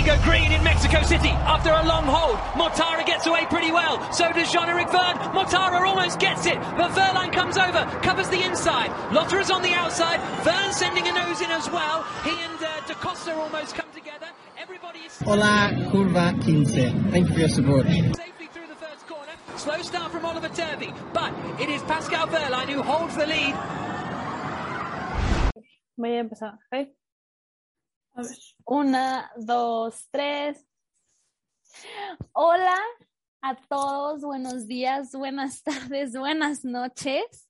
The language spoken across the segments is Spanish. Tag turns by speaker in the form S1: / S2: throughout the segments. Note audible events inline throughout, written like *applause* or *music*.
S1: we go green in Mexico City after a long hold. Mortara gets away pretty well. So does Jean-Eric Verne. Mortara almost gets it, but Verline comes over, covers the inside. Lotter is on the outside. Verne sending a nose in as well. He and uh, Da Costa almost come together. Everybody is
S2: Hola, Curva 15. Thank you for your support.
S1: safely through the first corner. Slow start from Oliver Turvey, but it is Pascal Verline who holds the lead.
S3: Voy a empezar. ¿ok? Una, dos, tres. Hola a todos, buenos días, buenas *laughs* tardes, buenas noches.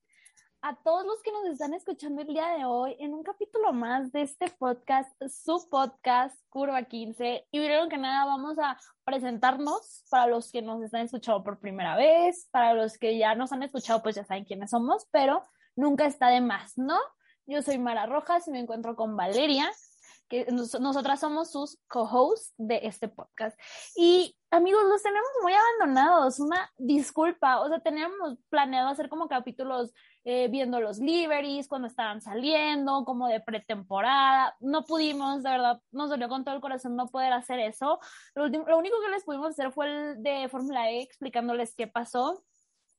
S3: A todos los que nos están escuchando el día de hoy en un capítulo más de este podcast, su podcast Curva 15. Y primero que nada vamos a presentarnos para los que nos están escuchando por primera vez, para los que ya nos han escuchado pues ya saben quiénes somos, pero nunca está de más, ¿no? Yo soy Mara Rojas y me encuentro con Valeria, que nos- nosotras somos sus co-hosts de este podcast. Y amigos, los tenemos muy abandonados, una disculpa, o sea, teníamos planeado hacer como capítulos eh, viendo los liveries, cuando estaban saliendo, como de pretemporada, no pudimos, de verdad, nos dolió con todo el corazón no poder hacer eso. Lo, último- lo único que les pudimos hacer fue el de Fórmula E, explicándoles qué pasó,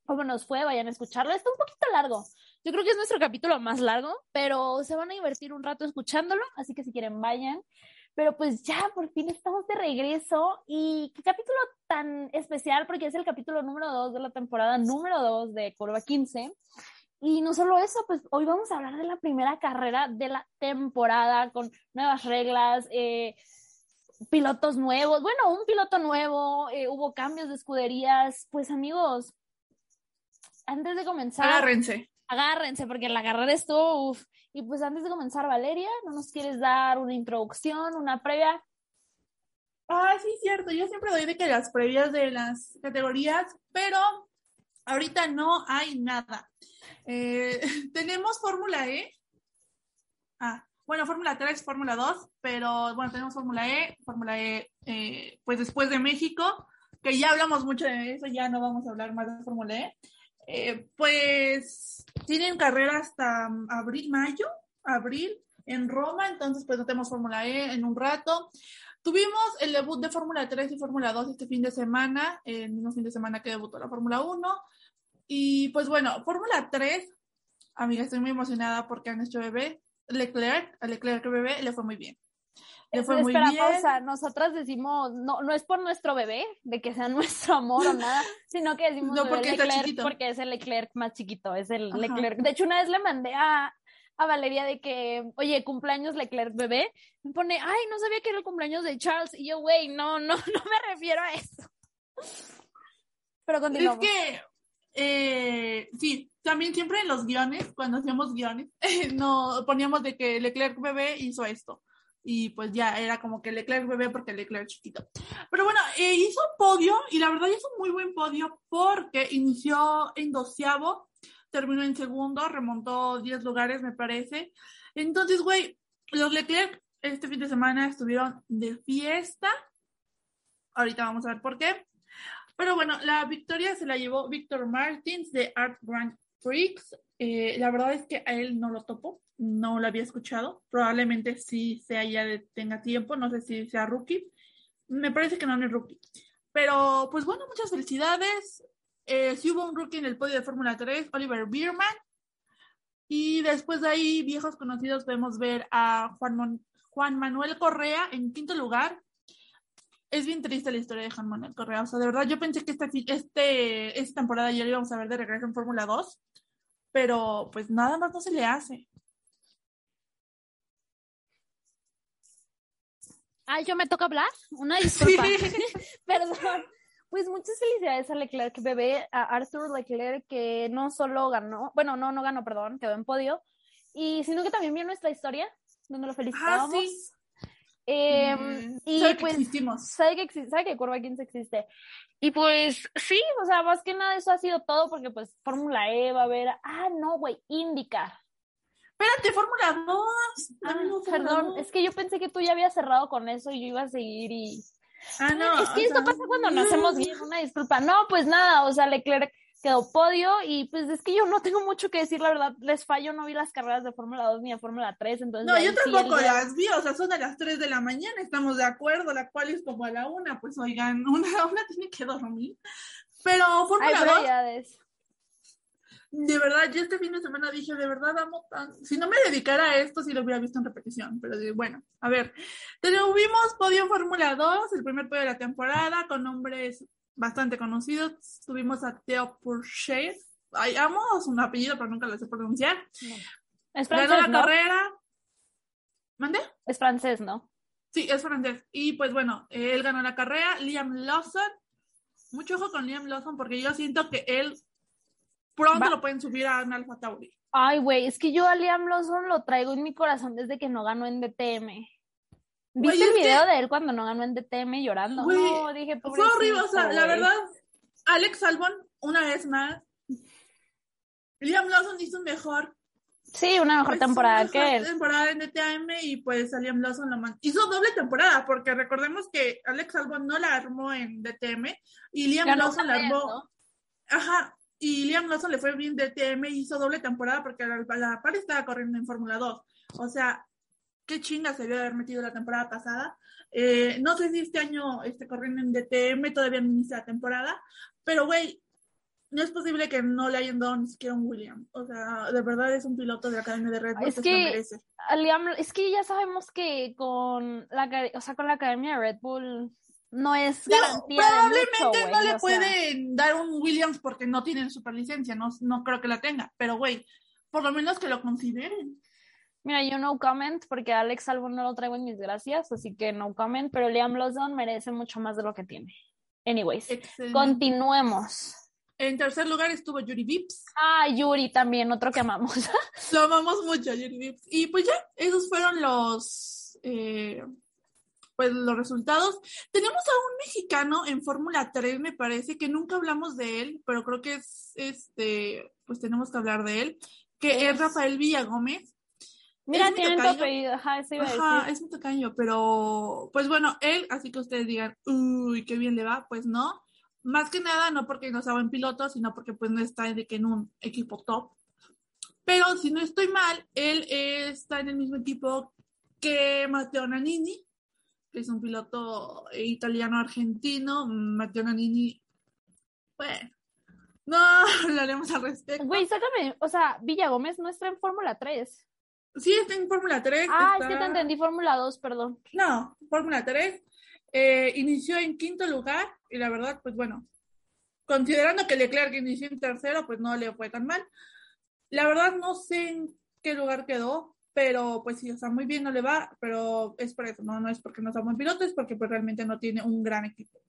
S3: cómo nos fue, vayan a escucharlo. Está un poquito largo. Yo creo que es nuestro capítulo más largo, pero se van a divertir un rato escuchándolo, así que si quieren vayan. Pero pues ya, por fin estamos de regreso y qué capítulo tan especial porque es el capítulo número 2 de la temporada número 2 de Curva 15. Y no solo eso, pues hoy vamos a hablar de la primera carrera de la temporada con nuevas reglas, eh, pilotos nuevos, bueno, un piloto nuevo, eh, hubo cambios de escuderías. Pues amigos, antes de comenzar,
S4: Agárrense.
S3: Agárrense porque la carrera estuvo uf. Y pues antes de comenzar, Valeria, ¿no nos quieres dar una introducción, una previa?
S4: Ah, sí, cierto. Yo siempre doy de que las previas de las categorías, pero ahorita no hay nada. Eh, *laughs* tenemos Fórmula E. Ah, bueno, Fórmula 3, Fórmula 2, pero bueno, tenemos Fórmula E, Fórmula E, eh, pues después de México, que ya hablamos mucho de eso, ya no vamos a hablar más de Fórmula E. Eh, pues tienen carrera hasta abril, mayo, abril en Roma, entonces pues no tenemos Fórmula E en un rato. Tuvimos el debut de Fórmula 3 y Fórmula 2 este fin de semana, el mismo fin de semana que debutó la Fórmula 1. Y pues bueno, Fórmula 3, amiga, estoy muy emocionada porque a nuestro bebé, Leclerc, a Leclerc bebé, le fue muy bien. Le fue muy
S3: Espera,
S4: bien.
S3: pausa. Nosotras decimos, no, no es por nuestro bebé, de que sea *laughs* nuestro amor o nada, sino que decimos
S4: No, porque está
S3: Leclerc
S4: chiquito.
S3: porque es el Leclerc más chiquito, es el
S4: Ajá.
S3: Leclerc. De hecho, una vez le mandé a, a Valeria de que, oye, cumpleaños Leclerc bebé, me pone, ay, no sabía que era el cumpleaños de Charles, y yo, güey, no, no, *laughs* no me refiero a eso. Pero
S4: Es
S3: continuamos.
S4: que, eh, sí, también siempre en los guiones, cuando hacíamos guiones, *laughs* no poníamos de que Leclerc bebé hizo esto. Y pues ya era como que Leclerc bebé porque Leclerc chiquito. Pero bueno, eh, hizo podio y la verdad hizo un muy buen podio porque inició en doceavo, terminó en segundo, remontó 10 lugares, me parece. Entonces, güey, los Leclerc este fin de semana estuvieron de fiesta. Ahorita vamos a ver por qué. Pero bueno, la victoria se la llevó Víctor Martins de Art Grand Prix. Eh, la verdad es que a él no lo topo, no lo había escuchado. Probablemente sí sea ya de, tenga tiempo, no sé si sea rookie. Me parece que no es rookie. Pero pues bueno, muchas felicidades. Eh, sí hubo un rookie en el podio de Fórmula 3, Oliver Bierman. Y después de ahí, viejos conocidos, podemos ver a Juan, Mon- Juan Manuel Correa en quinto lugar, es bien triste la historia de Juan Manuel Correa. O sea, de verdad, yo pensé que esta, este, esta temporada ya lo íbamos a ver de regreso en Fórmula 2, pero pues nada más no se le hace.
S3: Ay, yo me toca hablar. Una *laughs* disculpa.
S4: Sí. *laughs*
S3: Perdón. Pues muchas felicidades a Leclerc, bebé, a Arthur Leclerc, que no solo ganó, bueno, no, no ganó, perdón, quedó en podio, y sino que también vio nuestra historia, donde lo
S4: Ah,
S3: felicitábamos.
S4: sí.
S3: Eh,
S4: Mm,
S3: y
S4: sabe que
S3: pues,
S4: existimos.
S3: sabe que, exi- sabe que Curva 15 existe. Y pues, sí, o sea, más que nada eso ha sido todo, porque pues Fórmula E va a haber, ah, no, güey, IndyCar.
S4: Espérate, Fórmula 2.
S3: Ah, perdón,
S4: 2.
S3: es que yo pensé que tú ya habías cerrado con eso y yo iba a seguir y...
S4: Ah, no.
S3: es que esto
S4: sea,
S3: pasa cuando no hacemos bien, una disculpa. No, pues nada, o sea, Leclerc quedó podio y pues es que yo no tengo mucho que decir, la verdad, les fallo, no vi las carreras de Fórmula 2 ni de Fórmula 3, entonces...
S4: No, yo tampoco las vi, o sea, son a las 3 de la mañana, estamos de acuerdo, la cual es como a la una, pues oigan, *laughs* una, una tiene que dormir. Pero Fórmula 2,
S3: prioridades.
S4: De verdad, yo este fin de semana dije, de verdad amo tan... Si no me dedicara a esto, sí lo hubiera visto en repetición, pero bueno, a ver. Tuvimos podio en Fórmula 2, el primer podio de la temporada, con nombres bastante conocidos. Tuvimos a Theo Pourchaire. Ay, amo su apellido, pero nunca lo sé pronunciar.
S3: Es
S4: Ganó la
S3: ¿no?
S4: carrera. ¿Mande?
S3: Es francés, ¿no?
S4: Sí, es francés. Y pues bueno, él ganó la carrera. Liam Lawson. Mucho ojo con Liam Lawson porque yo siento que él pronto
S3: Va-
S4: lo pueden subir a un Alfa Tauri.
S3: Ay, güey, es que yo a Liam Lawson lo traigo en mi corazón desde que no ganó en DTM. ¿Viste
S4: es
S3: el
S4: que-
S3: video de él cuando no ganó en DTM llorando? No, dije,
S4: Fue horrible, o sea, la verdad, Alex Albon, una vez más. Liam Lawson hizo mejor
S3: Sí, una mejor
S4: pues,
S3: temporada
S4: una
S3: que
S4: mejor
S3: él.
S4: temporada en DTM y pues a Liam Lawson lo man- hizo doble temporada porque recordemos que Alex Albon no la armó en DTM y Liam Lawson la armó. Ajá, y Liam Lawson le fue bien DTM y hizo doble temporada porque la, la par estaba corriendo en Fórmula 2. O sea, qué chinga se debió de haber metido la temporada pasada. Eh, no sé si este año esté corriendo en DTM, todavía no inicia la temporada, pero güey, no es posible que no le hayan dado ni siquiera un William. O sea, de verdad es un piloto de la Academia de Red Bull
S3: Es
S4: que, merece.
S3: Liam, es que ya sabemos que con la, o sea, con la academia de Red Bull no es garantía
S4: probablemente
S3: mucho,
S4: no le
S3: sea,
S4: pueden dar un Williams porque no tienen superlicencia, no, no creo que la tenga, pero güey, por lo menos que lo consideren.
S3: Mira, yo no comment porque Alex Albon no lo traigo en mis gracias, así que no comment, pero Liam Lawson merece mucho más de lo que tiene. Anyways,
S4: Excelente.
S3: continuemos.
S4: En tercer lugar estuvo Yuri Vips.
S3: Ah, Yuri también, otro que amamos. *laughs*
S4: Lo amamos mucho, Yuri Vips. Y pues ya, esos fueron los eh, pues los resultados. Tenemos a un mexicano en Fórmula 3, me parece, que nunca hablamos de él, pero creo que es este, pues tenemos que hablar de él, que es Rafael Villagómez.
S3: Mira,
S4: Es mi
S3: tienen tu
S4: tocayo.
S3: apellido, ajá, eso iba a
S4: Ajá,
S3: decir.
S4: es un tacaño, pero pues bueno, él, así que ustedes digan, uy, qué bien le va, pues no. Más que nada, no porque no sea buen piloto, sino porque pues no está de que en un equipo top. Pero si no estoy mal, él está en el mismo equipo que Matteo Nanini, que es un piloto italiano-argentino. Matteo Nanini, bueno, no *laughs* hablaremos al respecto.
S3: Güey, sácame, o sea, Villa Gómez no está en Fórmula 3.
S4: Sí, está en Fórmula 3.
S3: Ah, es
S4: está-
S3: que te entendí Fórmula 2, perdón.
S4: No, Fórmula 3. Eh, inició en quinto lugar y la verdad, pues bueno, considerando que Leclerc inició en tercero, pues no le fue tan mal. La verdad no sé en qué lugar quedó, pero pues sí, o sea, muy bien no le va, pero es por eso, no, no es porque no sea buen piloto, es porque pues realmente no tiene un gran equipo.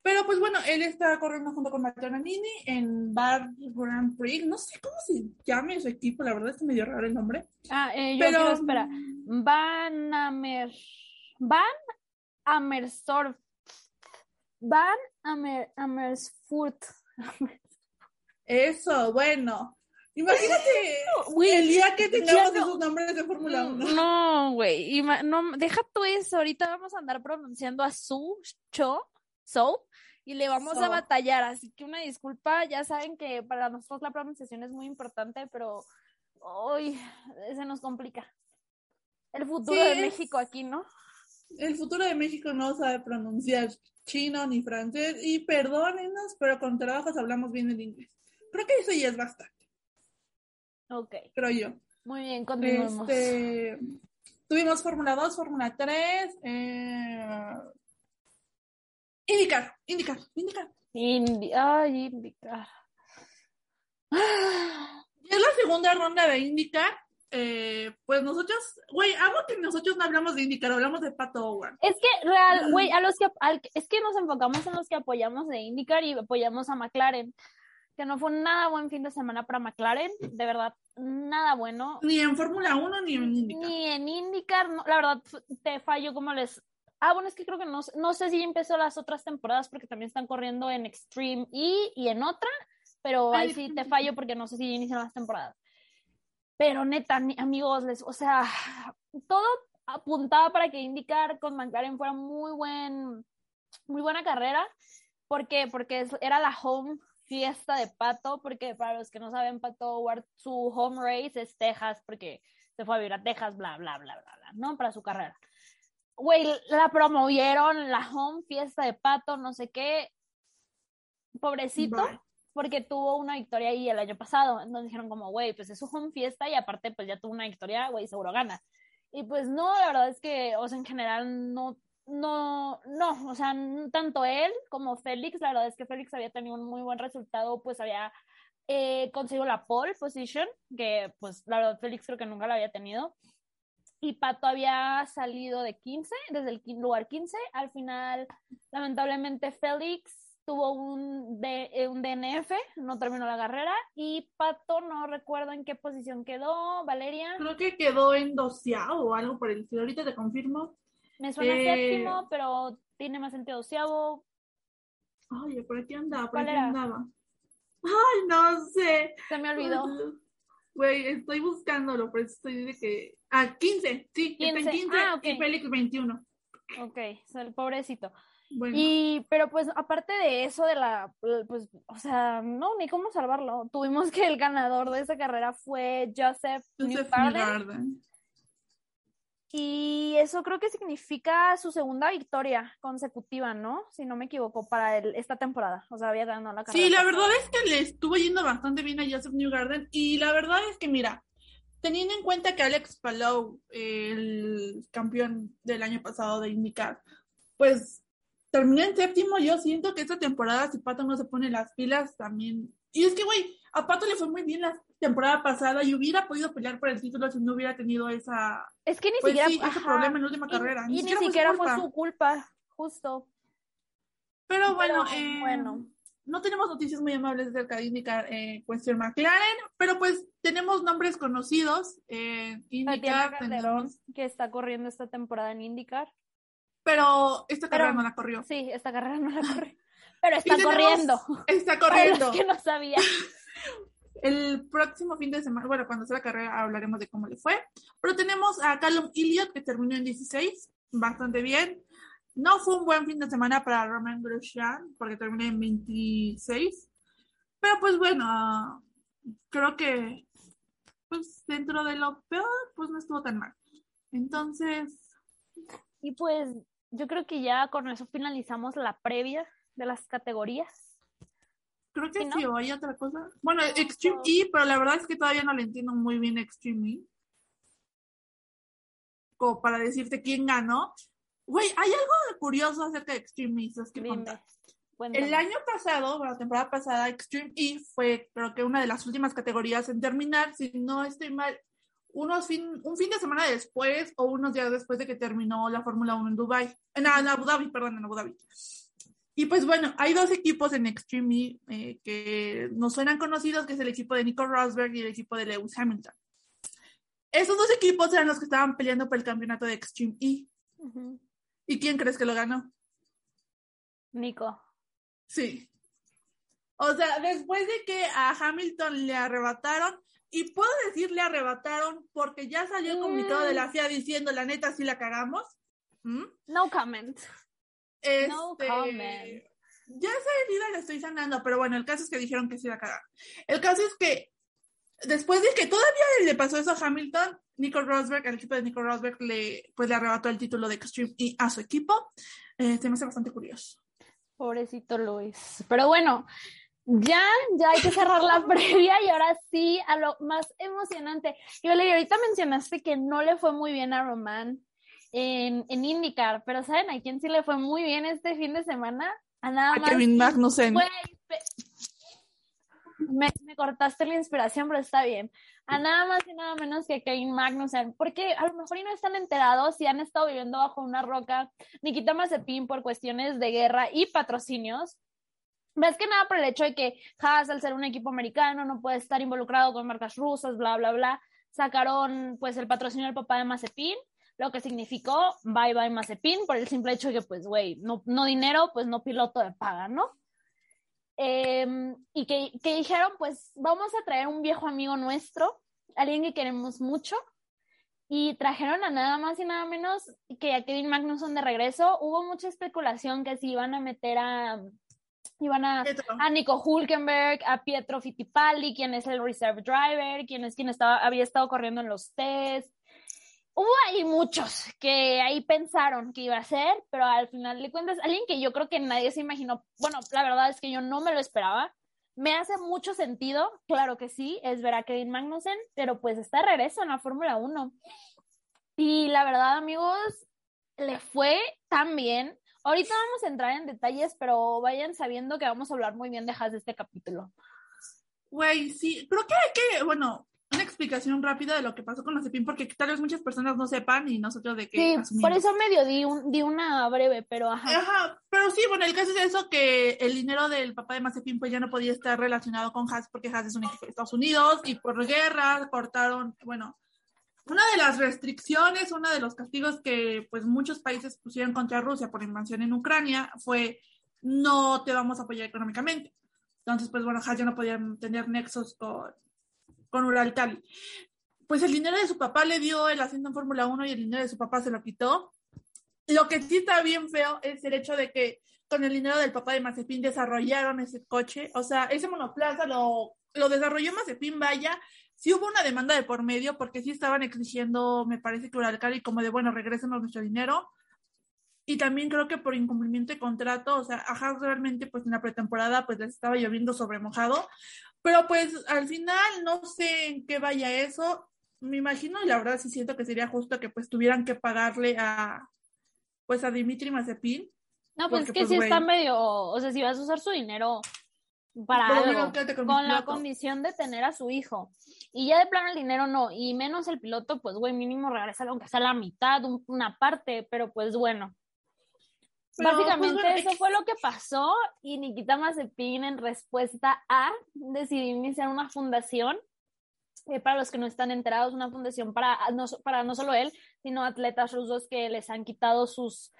S4: Pero pues bueno, él está corriendo junto con Matteo Nannini en Bar Grand Prix, no sé cómo se llame su equipo, la verdad es medio raro el nombre.
S3: Ah, eh, yo
S4: Pero-
S3: quiero, espera. Van Amer... Van Amersfoort. Van Amer... Amersfoort.
S4: Eso, bueno. Imagínate
S3: Güey,
S4: el día que tengamos
S3: no-
S4: esos nombres de Fórmula 1.
S3: No, güey. No, deja tú eso. Ahorita vamos a andar pronunciando a Su, Cho, So, y le vamos a batallar. Así que una disculpa. Ya saben que para nosotros la pronunciación es muy importante, pero hoy se nos complica. El futuro
S4: Sí,
S3: de México aquí, ¿no?
S4: El futuro de México no sabe pronunciar chino ni francés y perdónenos, pero con trabajos hablamos bien el inglés. Creo que eso ya es bastante,
S3: Ok.
S4: creo yo.
S3: Muy bien, continuemos.
S4: Este, tuvimos Fórmula 2, Fórmula 3, eh, indicar, indicar, indicar.
S3: Indi- Ay, indicar.
S4: Y es la segunda ronda de indicar. eh, pues nosotros, güey, amo que nosotros no hablamos de indicar, hablamos de Pato Howard.
S3: Es que real, güey, a los que al- es que nos enfocamos en los que apoyamos de IndyCar y apoyamos a McLaren, que no fue nada buen fin de semana para McLaren, de verdad, nada bueno.
S4: Ni en Fórmula 1 ni en indicar.
S3: Ni en IndyCar, no, la verdad, te fallo como les. Ah, bueno, es que creo que no, sé- no sé si empezó las otras temporadas porque también están corriendo en Extreme E y en otra, pero ahí sí te fallo porque no sé si inician las temporadas. Pero neta, amigos, les, o sea, todo apuntaba para que IndyCar con McLaren fuera muy buen, muy buena carrera. ¿Por qué? Porque es- era la home fiesta de Pato, porque para los que no saben, Pato Ward, su home race es Texas, porque se fue a vivir a Texas, bla, bla, bla, bla, bla, ¿no? Para su carrera. Güey, la promovieron, la home fiesta de Pato, no sé qué. Pobrecito,
S4: Bye.
S3: porque tuvo una victoria ahí el año pasado. Entonces dijeron como, güey, pues es su home fiesta y aparte pues ya tuvo una victoria, güey, seguro gana. Y pues no, la verdad es que, o sea, en general no, no, no, o sea, tanto él como Félix, la verdad es que Félix había tenido un muy buen resultado, pues había eh, conseguido la pole position, que pues la verdad Félix creo que nunca la había tenido. Y Pato había salido de 15, desde el lugar 15. Al final, lamentablemente, Félix tuvo un, D- eh, un DNF, no terminó la carrera. Y Pato, no recuerdo en qué posición quedó. Valeria,
S4: Creo que quedó en doceavo o algo por el estilo. Ahorita te confirmo.
S3: Me suena
S4: eh,
S3: séptimo, pero tiene más sentido doceavo.
S4: Ay, por aquí andaba, por
S3: ¿Cuál
S4: aquí
S3: era?
S4: andaba. Ay, no sé.
S3: Se me olvidó.
S4: Güey, estoy buscándolo, por eso estoy de que. Ah, 15, sí, está en
S3: 15.
S4: 15
S3: Ah,
S4: y Félix 21.
S3: Ok, el pobrecito.
S4: Bueno,
S3: Y, pero pues aparte de eso, de la, pues, o sea, no, ni cómo salvarlo. Tuvimos que el ganador de esa carrera fue Joseph
S4: Joseph
S3: Newgarden.
S4: Newgarden.
S3: Y eso creo que significa su segunda victoria consecutiva, ¿no? Si no me equivoco, para el- esta temporada. O sea, había ganado la carrera.
S4: Sí, la verdad es que le estuvo yendo bastante bien a Joseph Newgarden. Y la verdad es que, mira, teniendo en cuenta que Alex Palou, el campeón del año pasado de IndyCar, pues terminó en séptimo. Yo siento que esta temporada, si Pato no se pone las pilas, también. Y es que, güey, a Pato le fue muy bien la temporada pasada y hubiera podido pelear por el título si no hubiera tenido esa.
S3: Es que ni
S4: Pues
S3: siquiera.
S4: sí, ese problema en la última
S3: y-
S4: carrera.
S3: Y, ni siquiera, fue, su culpa, justo.
S4: Pero bueno,
S3: Pero,
S4: eh,
S3: bueno.
S4: no tenemos noticias muy amables acerca de IndyCar eh, cuestión McLaren, pero pues tenemos nombres conocidos
S3: Tatiana
S4: IndyCar,
S3: Calderón, que está corriendo esta temporada en IndyCar.
S4: pero esta
S3: Pero-
S4: carrera no la corrió.
S3: Sí, esta carrera no la corre. Pero *laughs* está
S4: tenemos-
S3: corriendo. *laughs*
S4: Está *laughs*
S3: Para
S4: corriendo.
S3: los que no sabían.
S4: El próximo fin de semana, bueno, cuando sea la carrera hablaremos de cómo le fue. Pero tenemos a Callum Elliott que terminó en 16, bastante bien. No fue un buen fin de semana para Roman Grosjean porque terminó en 26. Pero pues bueno, creo que pues dentro de lo peor, pues no estuvo tan mal. Entonces,
S3: Y pues yo creo que ya con eso finalizamos la previa de las categorías.
S4: Creo que
S3: Sí, ¿no?
S4: hay otra cosa. Bueno,
S3: No,
S4: Extreme
S3: no.
S4: E, pero la verdad es que todavía no le entiendo muy bien Extreme E. Como para decirte quién ganó. Güey, hay algo curioso acerca de Extreme E, ¿sabes qué
S3: Dime.
S4: contar?
S3: Cuéntame.
S4: El año pasado, bueno, la temporada pasada, Extreme E fue, creo que una de las últimas categorías en terminar, si no estoy mal, unos fin, un fin de semana después o unos días después de que terminó la Fórmula 1 en Dubai, en, en Abu Dhabi, perdón, en Abu Dhabi. Y pues bueno, hay dos equipos en Extreme E eh, que nos suenan conocidos, que es el equipo de Nico Rosberg y el equipo de Lewis Hamilton. Esos dos equipos eran los que estaban peleando por el campeonato de Extreme E. ¿Y quién crees que lo ganó?
S3: Nico.
S4: Sí. O sea, después de que a Hamilton le arrebataron, y puedo decir le arrebataron porque ya salió el comunicado de la FIA diciendo la neta sí la cagamos. ¿Mm?
S3: No comment.
S4: Este,
S3: No comment.
S4: Ya esa herida la estoy sanando, pero bueno, el caso es que dijeron que sí la cagaron. El caso es que después de que todavía le pasó eso a Hamilton, Nico Rosberg, el equipo de Nico Rosberg, le, pues le arrebató el título de Extreme y a su equipo. Eh, se me hace bastante curioso.
S3: Pobrecito Luis. Pero bueno, ya, ya hay que cerrar la *laughs* previa y ahora sí a lo más emocionante. Y Valeria, ahorita mencionaste que no le fue muy bien a Román en, en IndyCar, pero ¿saben a quién sí le fue muy bien este fin de semana? A nada
S4: A
S3: más.
S4: Kevin Magnussen.
S3: Me, me cortaste la inspiración, pero está bien. A nada más y nada menos que Kevin Magnussen, porque a lo mejor y no están enterados y han estado viviendo bajo una roca. Nikita Mazepin por cuestiones de guerra y patrocinios. Ves que nada por el hecho de que Haas, al ser un equipo americano, no puede estar involucrado con marcas rusas, bla, bla, bla. Sacaron pues el patrocinio del papá de Mazepin, lo que significó bye bye Mazepin, por el simple hecho de que, pues, güey, no, no dinero, pues no piloto de paga, ¿no? Eh, y que, que dijeron, pues vamos a traer un viejo amigo nuestro, alguien que queremos mucho, y trajeron a nada más y nada menos que a Kevin Magnussen de regreso. Hubo mucha especulación que si iban a meter a, Iban a, a Nico Hulkenberg, a Pietro Fittipaldi, quien es el reserve driver, quien es quien estaba, había estado corriendo en los test. Hubo ahí muchos que ahí pensaron que iba a ser, pero al final de cuentas, alguien que yo creo que nadie se imaginó, bueno, la verdad es que yo no me lo esperaba. Me hace mucho sentido, claro que sí, es ver a Kevin Magnussen, pero pues está regreso en la Fórmula 1. Y la verdad, amigos, le fue tan bien. Ahorita vamos a entrar en detalles, pero vayan sabiendo que vamos a hablar muy bien de Haas de este capítulo.
S4: Güey, sí, creo que bueno, explicación rápida de lo que pasó con Mazepin, porque tal vez muchas personas no sepan y nosotros de qué
S3: Sí,
S4: asumimos.
S3: por eso medio di, un, di una breve, pero ajá.
S4: Ajá, pero sí, bueno, el caso es eso, que el dinero del papá de Mazepin pues ya no podía estar relacionado con Haas porque Haas es un equipo de Estados Unidos y por guerra cortaron, bueno, una de las restricciones, uno de los castigos que pues muchos países pusieron contra Rusia por invasión en Ucrania fue no te vamos a apoyar económicamente. Entonces, pues bueno, Haas ya no podía tener nexos con, con Uralcali. Pues el dinero de su papá le dio el asiento en Fórmula 1 y el dinero de su papá se lo quitó. Lo que sí está bien feo es el hecho de que con el dinero del papá de Mazepin desarrollaron ese coche. O sea, ese monoplaza lo, lo desarrolló Mazepin, vaya. Sí hubo una demanda de por medio porque sí estaban exigiendo, me parece que Uralcali como de, bueno, regrésenos nuestro dinero. Y también creo que por incumplimiento de contrato, o sea, ajá, realmente pues en la pretemporada pues les estaba lloviendo sobre mojado. Pero pues al final no sé en qué vaya eso. Me imagino y la verdad sí siento que sería justo que pues tuvieran que pagarle a pues a Dimitri Mazepin.
S3: No, pues
S4: porque,
S3: es que
S4: pues,
S3: sí
S4: güey.
S3: está medio, o sea, si vas a usar su dinero para algo,
S4: con
S3: la condición de tener a su hijo. Y ya de plano el dinero no, y menos el piloto, pues güey, mínimo regresa aunque sea la mitad, un- una parte, pero pues bueno.
S4: Pero, pues,
S3: Básicamente
S4: bueno,
S3: eso fue lo que pasó y Nikita Mazepin en respuesta a decidió iniciar una fundación eh, para los que no están enterados, una fundación para no, para no solo él, sino atletas rusos que les han quitado sus,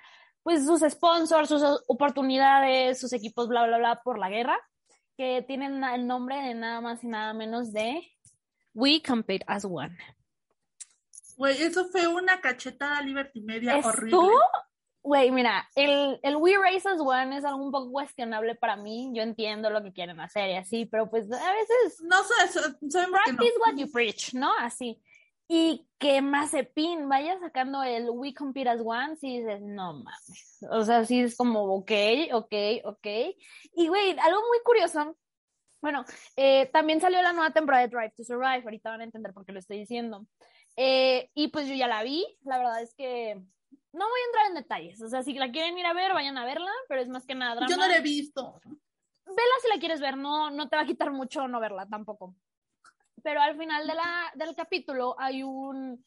S3: pues, sus sponsors, sus oportunidades, sus equipos, bla, bla, bla, por la guerra, que tienen el nombre de nada más y nada menos de We Compete as One.
S4: Güey, eso fue una cachetada Liberty Media horrible.
S3: Güey, mira, el, el We Race as One es algo un poco cuestionable para mí. Yo entiendo lo que quieren hacer y así, pero pues a veces
S4: No sé, so- sabemos que no.
S3: practice what you preach, ¿no? Así. Y que Mazepin vaya sacando el We Compete as One, si dices, no mames. O sea, sí es como, ok, ok, ok. Y, güey, algo muy curioso. Bueno, eh, también salió la nueva temporada de Drive to Survive. Ahorita van a entender por qué lo estoy diciendo. Eh, y pues yo ya la vi. La verdad es que no voy a entrar en detalles. O sea, si la quieren ir a ver, vayan a verla, pero es más que nada drama
S4: Yo no la he visto.
S3: vela si la quieres ver, no, no te va a quitar mucho no verla tampoco. Pero al final de la, del capítulo hay un...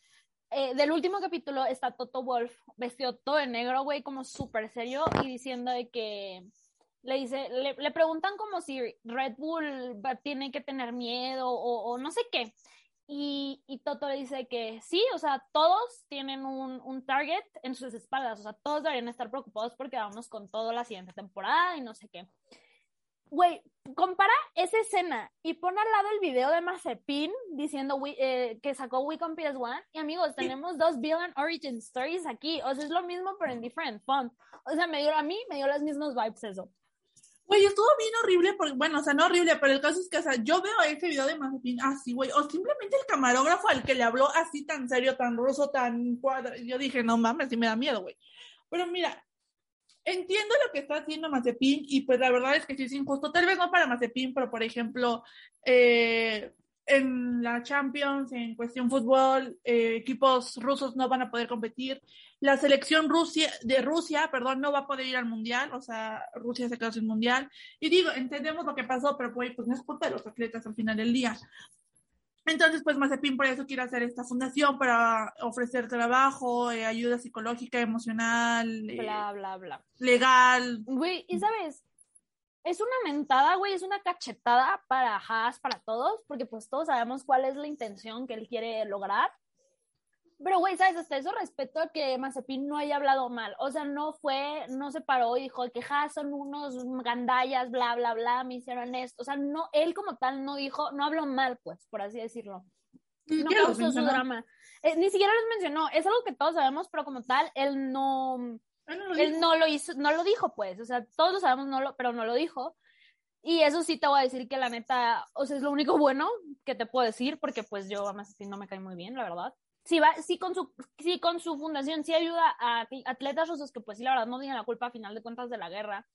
S3: eh, del último capítulo está Toto Wolf vestido todo de negro, güey, como súper serio y diciendo de que le dice, le, le preguntan como si Red Bull va- tiene que tener miedo o, o no sé qué. Y, y Toto le dice que sí, o sea, todos tienen un, un target en sus espaldas, o sea, todos deberían estar preocupados porque vamos con todo la siguiente temporada y no sé qué. Güey, compara esa escena y pon al lado el video de Mazepin diciendo we- eh, que sacó We Compete as One. Y amigos, tenemos dos Villain Origin Stories aquí. O sea, es lo mismo, pero en different font. O sea, me dio, a mí me dio las mismas vibes eso.
S4: Güey, estuvo bien horrible, porque, bueno, o sea, no horrible, pero el caso es que, o sea, yo veo ese video de Mazepin así, güey, o simplemente el camarógrafo al que le habló así tan serio, tan ruso, tan cuadra. Yo dije, no mames, sí me da miedo, güey. Pero mira, entiendo lo que está haciendo Mazepin y pues la verdad es que sí es injusto, tal vez no para Mazepin, pero por ejemplo, eh, en la Champions, en cuestión fútbol, eh, equipos rusos no van a poder competir. La selección Rusia, de Rusia, perdón, no va a poder ir al mundial, o sea, Rusia se quedó sin mundial. Y digo, entendemos lo que pasó, pero pues no es culpa de los atletas al final del día. Entonces, pues Mazepin por eso quiere hacer esta fundación para ofrecer trabajo, eh, ayuda psicológica, emocional, eh,
S3: Bla, bla, bla.
S4: legal.
S3: Güey, y sabes, es una mentada, güey, es una cachetada para Haas, para todos, porque pues todos sabemos cuál es la intención que él quiere lograr. Pero, güey, ¿sabes? Hasta eso respeto a que Mazepin no haya hablado mal. O sea, no fue, no se paró y dijo que Haas son unos gandallas, bla, bla, bla, me hicieron esto. O sea, no, él como tal no dijo, no habló mal, pues, por así decirlo. No causó su drama. Eh, ni siquiera los mencionó. Es algo que todos sabemos, pero como tal, él no,
S4: no lo
S3: Él no lo hizo, no lo dijo, pues. O sea, todos lo sabemos, no lo, pero no lo dijo. Y eso sí te voy a decir que la neta, o sea, es lo único bueno que te puedo decir, porque pues yo además así no me cae muy bien, la verdad. Sí, va, sí, con su, sí, con su fundación sí ayuda a atletas rusos que pues sí, la verdad, no tienen la culpa a final de cuentas de la guerra,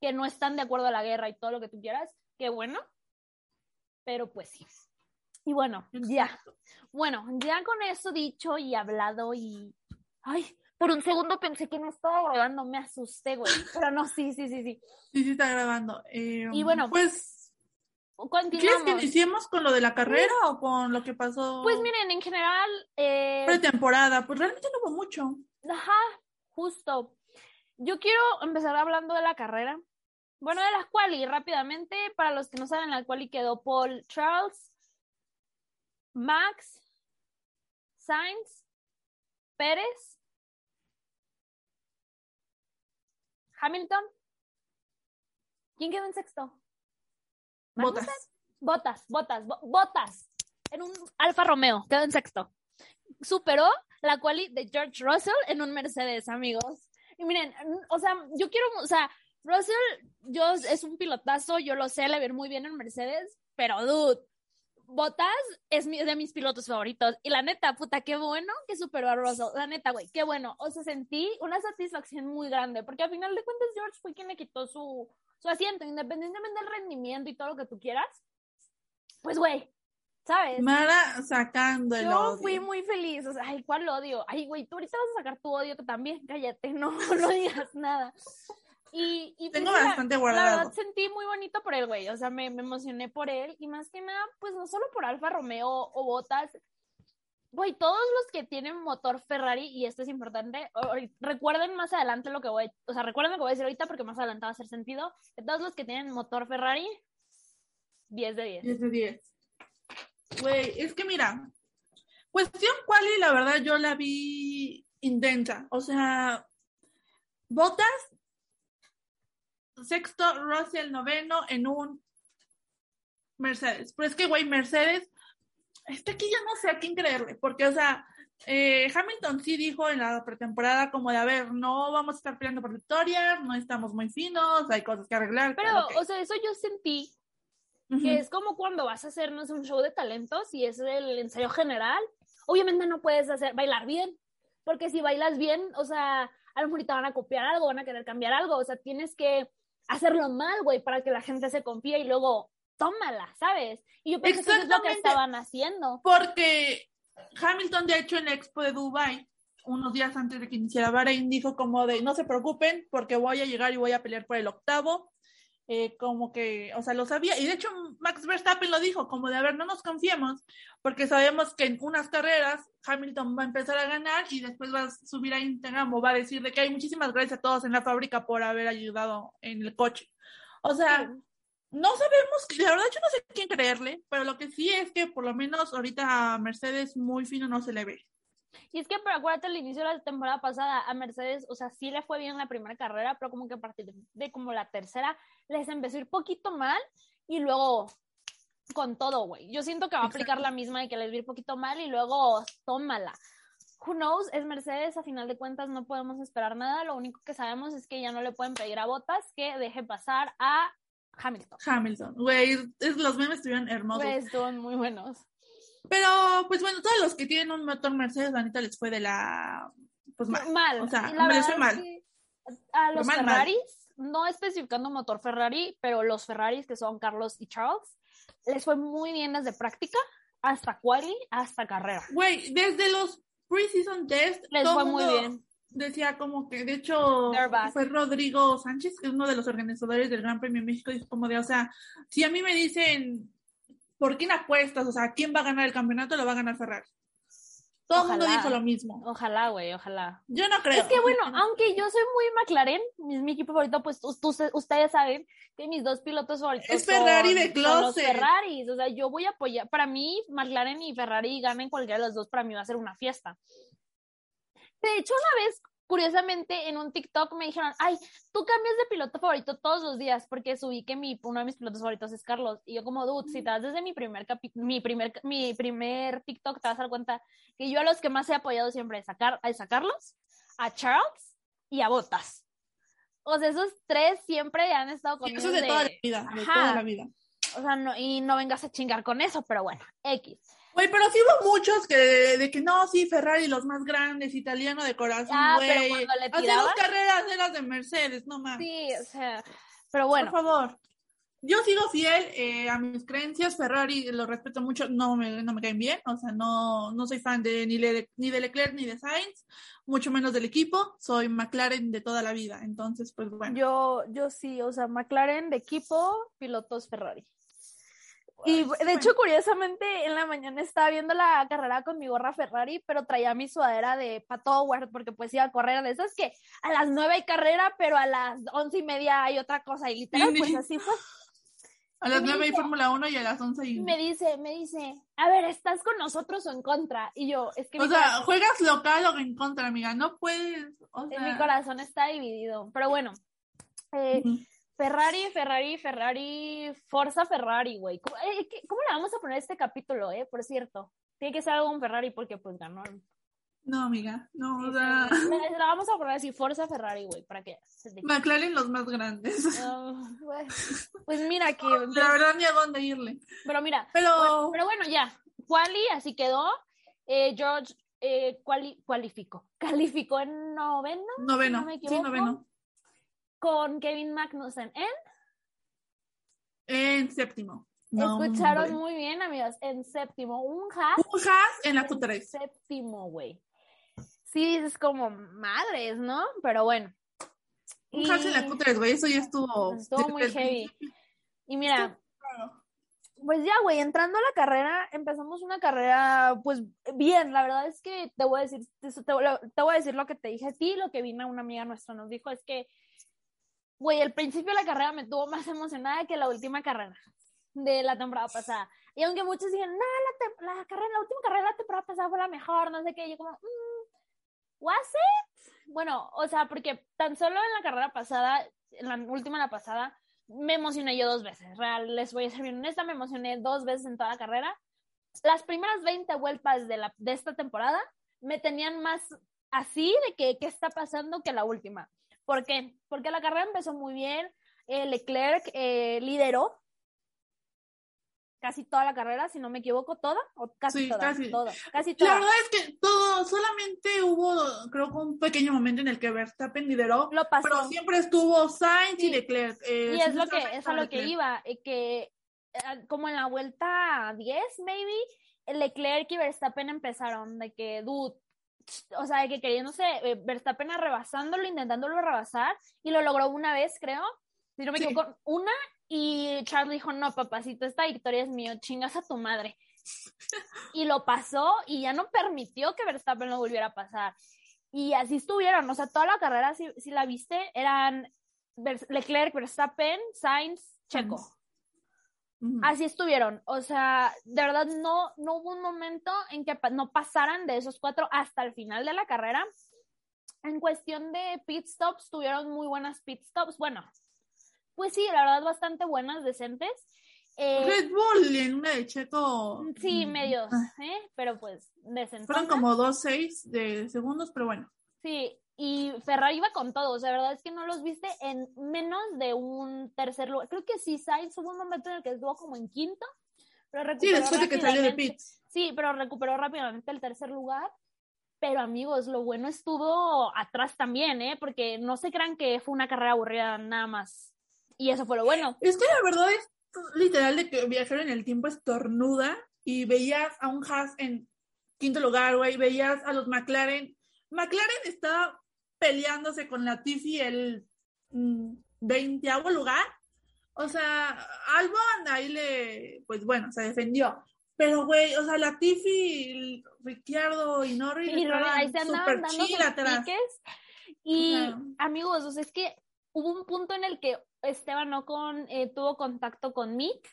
S3: que no están de acuerdo a la guerra y todo lo que tú quieras, qué bueno. Pero pues sí. Y bueno, ya. Bueno, ya con eso dicho y hablado y... Ay, por un segundo pensé que no estaba grabando, me asusté, güey. Pero no, sí, sí, sí, sí.
S4: Sí, sí, está grabando. Eh,
S3: Y bueno,
S4: pues, ¿quieres que iniciemos con lo de la carrera o con lo que pasó
S3: Pues miren, en general, eh,
S4: pretemporada? Pues realmente no hubo mucho.
S3: ajá, justo. Yo quiero empezar hablando de la carrera. Bueno, de la quali, rápidamente. Para los que no saben, la quali quedó Paul Charles, Max, Sainz, Pérez, Hamilton. ¿Quién quedó en sexto?
S4: Botas.
S3: Botas, botas, bo- botas. En un Alfa Romeo, quedó en sexto. Superó la quali de George Russell en un Mercedes, amigos. Y miren, o sea, yo quiero, o sea, Russell, yo es un pilotazo, yo lo sé, le ver muy bien en Mercedes, pero dude, Botas es mi- de mis pilotos favoritos. Y la neta, puta, qué bueno que superó a Russell. La neta, güey, qué bueno. O sea, sentí una satisfacción muy grande, porque al final de cuentas George fue quien le quitó su, su asiento, independientemente del rendimiento y todo lo que tú quieras. Pues, güey, ¿sabes?
S4: Mara sacando el
S3: Yo
S4: odio.
S3: fui muy feliz, o sea, ay, ¿cuál odio? Ay, güey, tú ahorita vas a sacar tu odio también, cállate, *laughs* no, no digas nada. Y, y
S4: Tengo bastante
S3: la
S4: guardado.
S3: verdad sentí muy bonito por él, güey, o sea, me, me emocioné por él y más que nada, pues no solo por Alfa Romeo o Botas, güey, todos los que tienen motor Ferrari, y esto es importante, recuerden más adelante lo que voy, o sea, recuerden lo que voy a decir ahorita porque más adelante va a hacer sentido, todos los que tienen motor Ferrari, 10 de 10.
S4: 10 de 10. Güey, es que mira, cuestión quali, la verdad yo la vi intensa. O sea, Botas, sexto, Russell noveno en un Mercedes. Pero es que, güey, Mercedes, este aquí ya no sé a quién creerle, porque, o sea, eh, Hamilton sí dijo en la pretemporada como de, a ver, no vamos a estar peleando por victorias, no estamos muy finos, hay cosas que arreglar.
S3: Pero,
S4: claro que-
S3: o sea, eso yo sentí que es como cuando vas a hacernos un show de talentos y es el ensayo general. Obviamente no puedes hacer bailar bien, porque si bailas bien, o sea, a lo mejor te van a copiar algo, van a querer cambiar algo, o sea, tienes que hacerlo mal, güey, para que la gente se confíe y luego tómala, ¿sabes? Y yo pensé que eso es lo que estaban haciendo.
S4: Porque Hamilton, de hecho, en la expo de Dubai, unos días antes de que iniciara Bahrein, dijo como de no se preocupen porque voy a llegar y voy a pelear por el octavo. Eh, como que, o sea, lo sabía. Y de hecho, Max Verstappen lo dijo, como de, a ver, no nos confiemos, porque sabemos que en unas carreras Hamilton va a empezar a ganar y después va a subir a Instagram o va a decir de que hay muchísimas gracias a todos en la fábrica por haber ayudado en el coche. O sea, no sabemos, la verdad yo no sé quién creerle, pero lo que sí es que por lo menos ahorita a Mercedes muy fino no se le ve.
S3: Y es que, pero acuérdate, al inicio de la temporada pasada a Mercedes, o sea, sí le fue bien la primera carrera, pero como que a partir de como la tercera les empezó a ir poquito mal y luego con todo, güey. Yo siento que va a aplicar
S4: Exacto.
S3: la misma de que les va a ir poquito mal y luego tómala. Who knows? Es Mercedes, a final de cuentas no podemos esperar nada. Lo único que sabemos es que ya no le pueden pedir a Botas que deje pasar a Hamilton.
S4: Hamilton, güey, los memes estuvieron hermosos.
S3: Son muy buenos.
S4: Pero, pues bueno, todos los que tienen un motor Mercedes, la neta les fue de la, pues mal.
S3: mal.
S4: O sea,
S3: Y la
S4: me les fue
S3: es
S4: mal.
S3: A los
S4: mal, mal.
S3: Ferraris, no especificando motor Ferrari, pero los Ferraris que son Carlos y Charles, les fue muy bien desde práctica hasta quali, hasta carrera.
S4: Güey, desde los preseason test,
S3: Les
S4: todo
S3: fue muy bien.
S4: Decía como que, de hecho, fue Rodrigo Sánchez, que es uno de los organizadores del Gran Premio de México, dijo como de, o sea, si a mí me dicen, ¿por quién apuestas? O sea, ¿quién va a ganar el campeonato? Lo va a ganar Ferrari. Todo el mundo dijo lo mismo.
S3: Ojalá, güey, ojalá.
S4: Yo no creo.
S3: Es que bueno, aunque yo soy muy McLaren, es mi equipo favorito, pues ustedes saben que mis dos pilotos favoritos
S4: Es Ferrari de
S3: son- los
S4: closet.
S3: Ferraris, o sea, yo voy a apoyar, para mí McLaren y Ferrari ganen cualquiera de los dos, para mí va a ser una fiesta. De hecho, una vez, curiosamente, en un TikTok me dijeron, ay, tú cambias de piloto favorito todos los días, porque subí que mi, uno de mis pilotos favoritos es Carlos, y yo como, dude, si te das desde mi primer, mi primer, mi primer TikTok, te vas a dar cuenta que yo a los que más he apoyado siempre es a, Car- es a Carlos, a Charles y a Botas. O sea, esos tres siempre han estado con
S4: Eso es de toda la vida, de toda la vida.
S3: O sea, no, y no vengas a chingar con eso, pero bueno, X.
S4: Güey, pero sí hubo muchos que de, que no, sí, Ferrari, los más grandes, italiano de corazón,
S3: Ah,
S4: güey.
S3: le
S4: Hacemos
S3: tiraban-
S4: carreras de las de Mercedes, no más.
S3: Sí, o sea, pero bueno,
S4: Por favor. Yo sigo fiel eh, a mis creencias. Ferrari lo respeto mucho, no me, no me caen bien. O sea, no, no soy fan de ni, de ni de Leclerc ni de Sainz, mucho menos del equipo. Soy McLaren de toda la vida. Entonces, pues bueno.
S3: yo, yo sí, o sea, McLaren de equipo, pilotos Ferrari. Y de hecho, curiosamente, en la mañana estaba viendo la carrera con mi gorra Ferrari, pero traía mi sudadera de Pato Howard, porque pues iba a correr de esas que a las nueve hay carrera, pero a las once y media hay otra cosa, y literal, pues
S4: sí.
S3: así fue. *laughs*
S4: a las 9 hay Fórmula 1 y a las 11 hay...
S3: Y me dice, me dice, a ver, ¿estás con nosotros o en contra? Y yo, es que
S4: O sea,
S3: corazón,
S4: juegas local o en contra, amiga. No puedes. O
S3: mi corazón está dividido, pero bueno. eh. Ferrari, Ferrari, Ferrari, Forza Ferrari, güey. ¿Cómo, eh, cómo le vamos a poner este capítulo, eh? Por cierto. Tiene que ser algo con Ferrari porque pues ganaron.
S4: No, amiga. No,
S3: Sí,
S4: o sea.
S3: le *laughs* vamos a poner así, Forza Ferrari, güey, para que se te-
S4: McLaren los más grandes.
S3: Ah. Pues mira que... *laughs*
S4: La verdad, ni a dónde irle.
S3: Pero mira,
S4: Pero.
S3: bueno, pero bueno, ya. Quali, así quedó. Eh, George eh, quali- cualificó. Calificó en noveno
S4: noveno.
S3: no me
S4: sí, noveno.
S3: Con Kevin Magnussen en
S4: En séptimo. No,
S3: Escucharon
S4: hombre.
S3: muy bien, amigos. En séptimo, un Haas
S4: Un Haas en la
S3: en
S4: Q3.
S3: séptimo, güey. Sí, es como madres, ¿no? Pero bueno.
S4: Un Haas en la
S3: Y-
S4: Q3, güey. Eso ya estuvo.
S3: Estuvo muy heavy. Y mira, pues ya, güey, entrando a la carrera, empezamos una carrera, pues bien, la verdad es que te voy a decir, te, te voy a decir lo que te dije a ti, lo que vino una amiga nuestra nos dijo, es que, güey, el principio de la carrera me tuvo más emocionada que la última carrera de la temporada pasada. Y aunque muchos dijeron, no, la, la carrera, la última carrera de la temporada pasada fue la mejor, no sé qué, yo como, mm, ¿was it? Bueno, o sea, porque tan solo en la carrera pasada, en la última la pasada, me emocioné yo dos veces. Real, les voy a ser bien honesta, me emocioné dos veces en toda la carrera. Las primeras 20 vueltas de, la, de esta temporada me tenían más así de que qué está pasando que la última. ¿Por qué? Porque la carrera empezó muy bien, eh, Leclerc eh, lideró casi toda la carrera, si no me equivoco, toda, o casi
S4: Sí,
S3: toda,
S4: casi.
S3: toda, casi
S4: La verdad es que todo, solamente hubo, creo que un pequeño momento en el que Verstappen lideró,
S3: Lo pasó.
S4: pero siempre estuvo Sainz
S3: Sí.
S4: y Leclerc. eh,
S3: Y es lo que, es a lo que iba, eh, que como en la vuelta 10, maybe, Leclerc y Verstappen empezaron de que, dude, o sea, de que queriéndose, eh, Verstappen rebasándolo, intentándolo rebasar, y lo logró una vez, creo, si no me
S4: Sí.
S3: equivoco, una, y Charles dijo, no, papacito, esta victoria es mío, chingas a tu madre. *laughs* Y lo pasó, y ya no permitió que Verstappen lo volviera a pasar. Y así estuvieron, o sea, toda la carrera, si, si la viste, eran Leclerc, Verstappen, Sainz, Checo. Así estuvieron. O sea, de verdad no, no hubo un momento en que no pasaran de esos cuatro hasta el final de la carrera. En cuestión de pit stops, tuvieron muy buenas pit stops. Bueno, pues sí, la verdad, bastante buenas, decentes. Eh,
S4: Red Bull en una de Checo.
S3: sí,
S4: mm,
S3: medios,
S4: ah,
S3: ¿eh? pero pues decentes.
S4: Fueron como 2-6 de segundos, pero bueno.
S3: Sí, y Ferrari iba con todo, o sea, la verdad es que no los viste en menos de un tercer lugar. Creo que sí, Sainz hubo un momento en el que estuvo como en quinto, pero
S4: Sí,
S3: recuperó
S4: después de que salió de pits.
S3: Sí, pero recuperó rápidamente el tercer lugar. Pero amigos, lo bueno estuvo atrás también, ¿eh? Porque no se crean que fue una carrera aburrida nada más. Y eso fue lo bueno.
S4: Es que la verdad es literal de que viajar en el tiempo estornuda y veías a un Haas en quinto lugar, güey, veías a los McLaren. McLaren estaba peleándose con la Tiffy el mm, veinteavo lugar. O sea, Albon ahí le, pues bueno, se defendió. Pero, güey, o sea, la Tiffy, Ricciardo y Norris
S3: Y ahí se andaban dando
S4: atrás.
S3: Y
S4: O sea-
S3: amigos, o sea, es que hubo un punto en el que Esteban Ocon eh, tuvo contacto con Mick.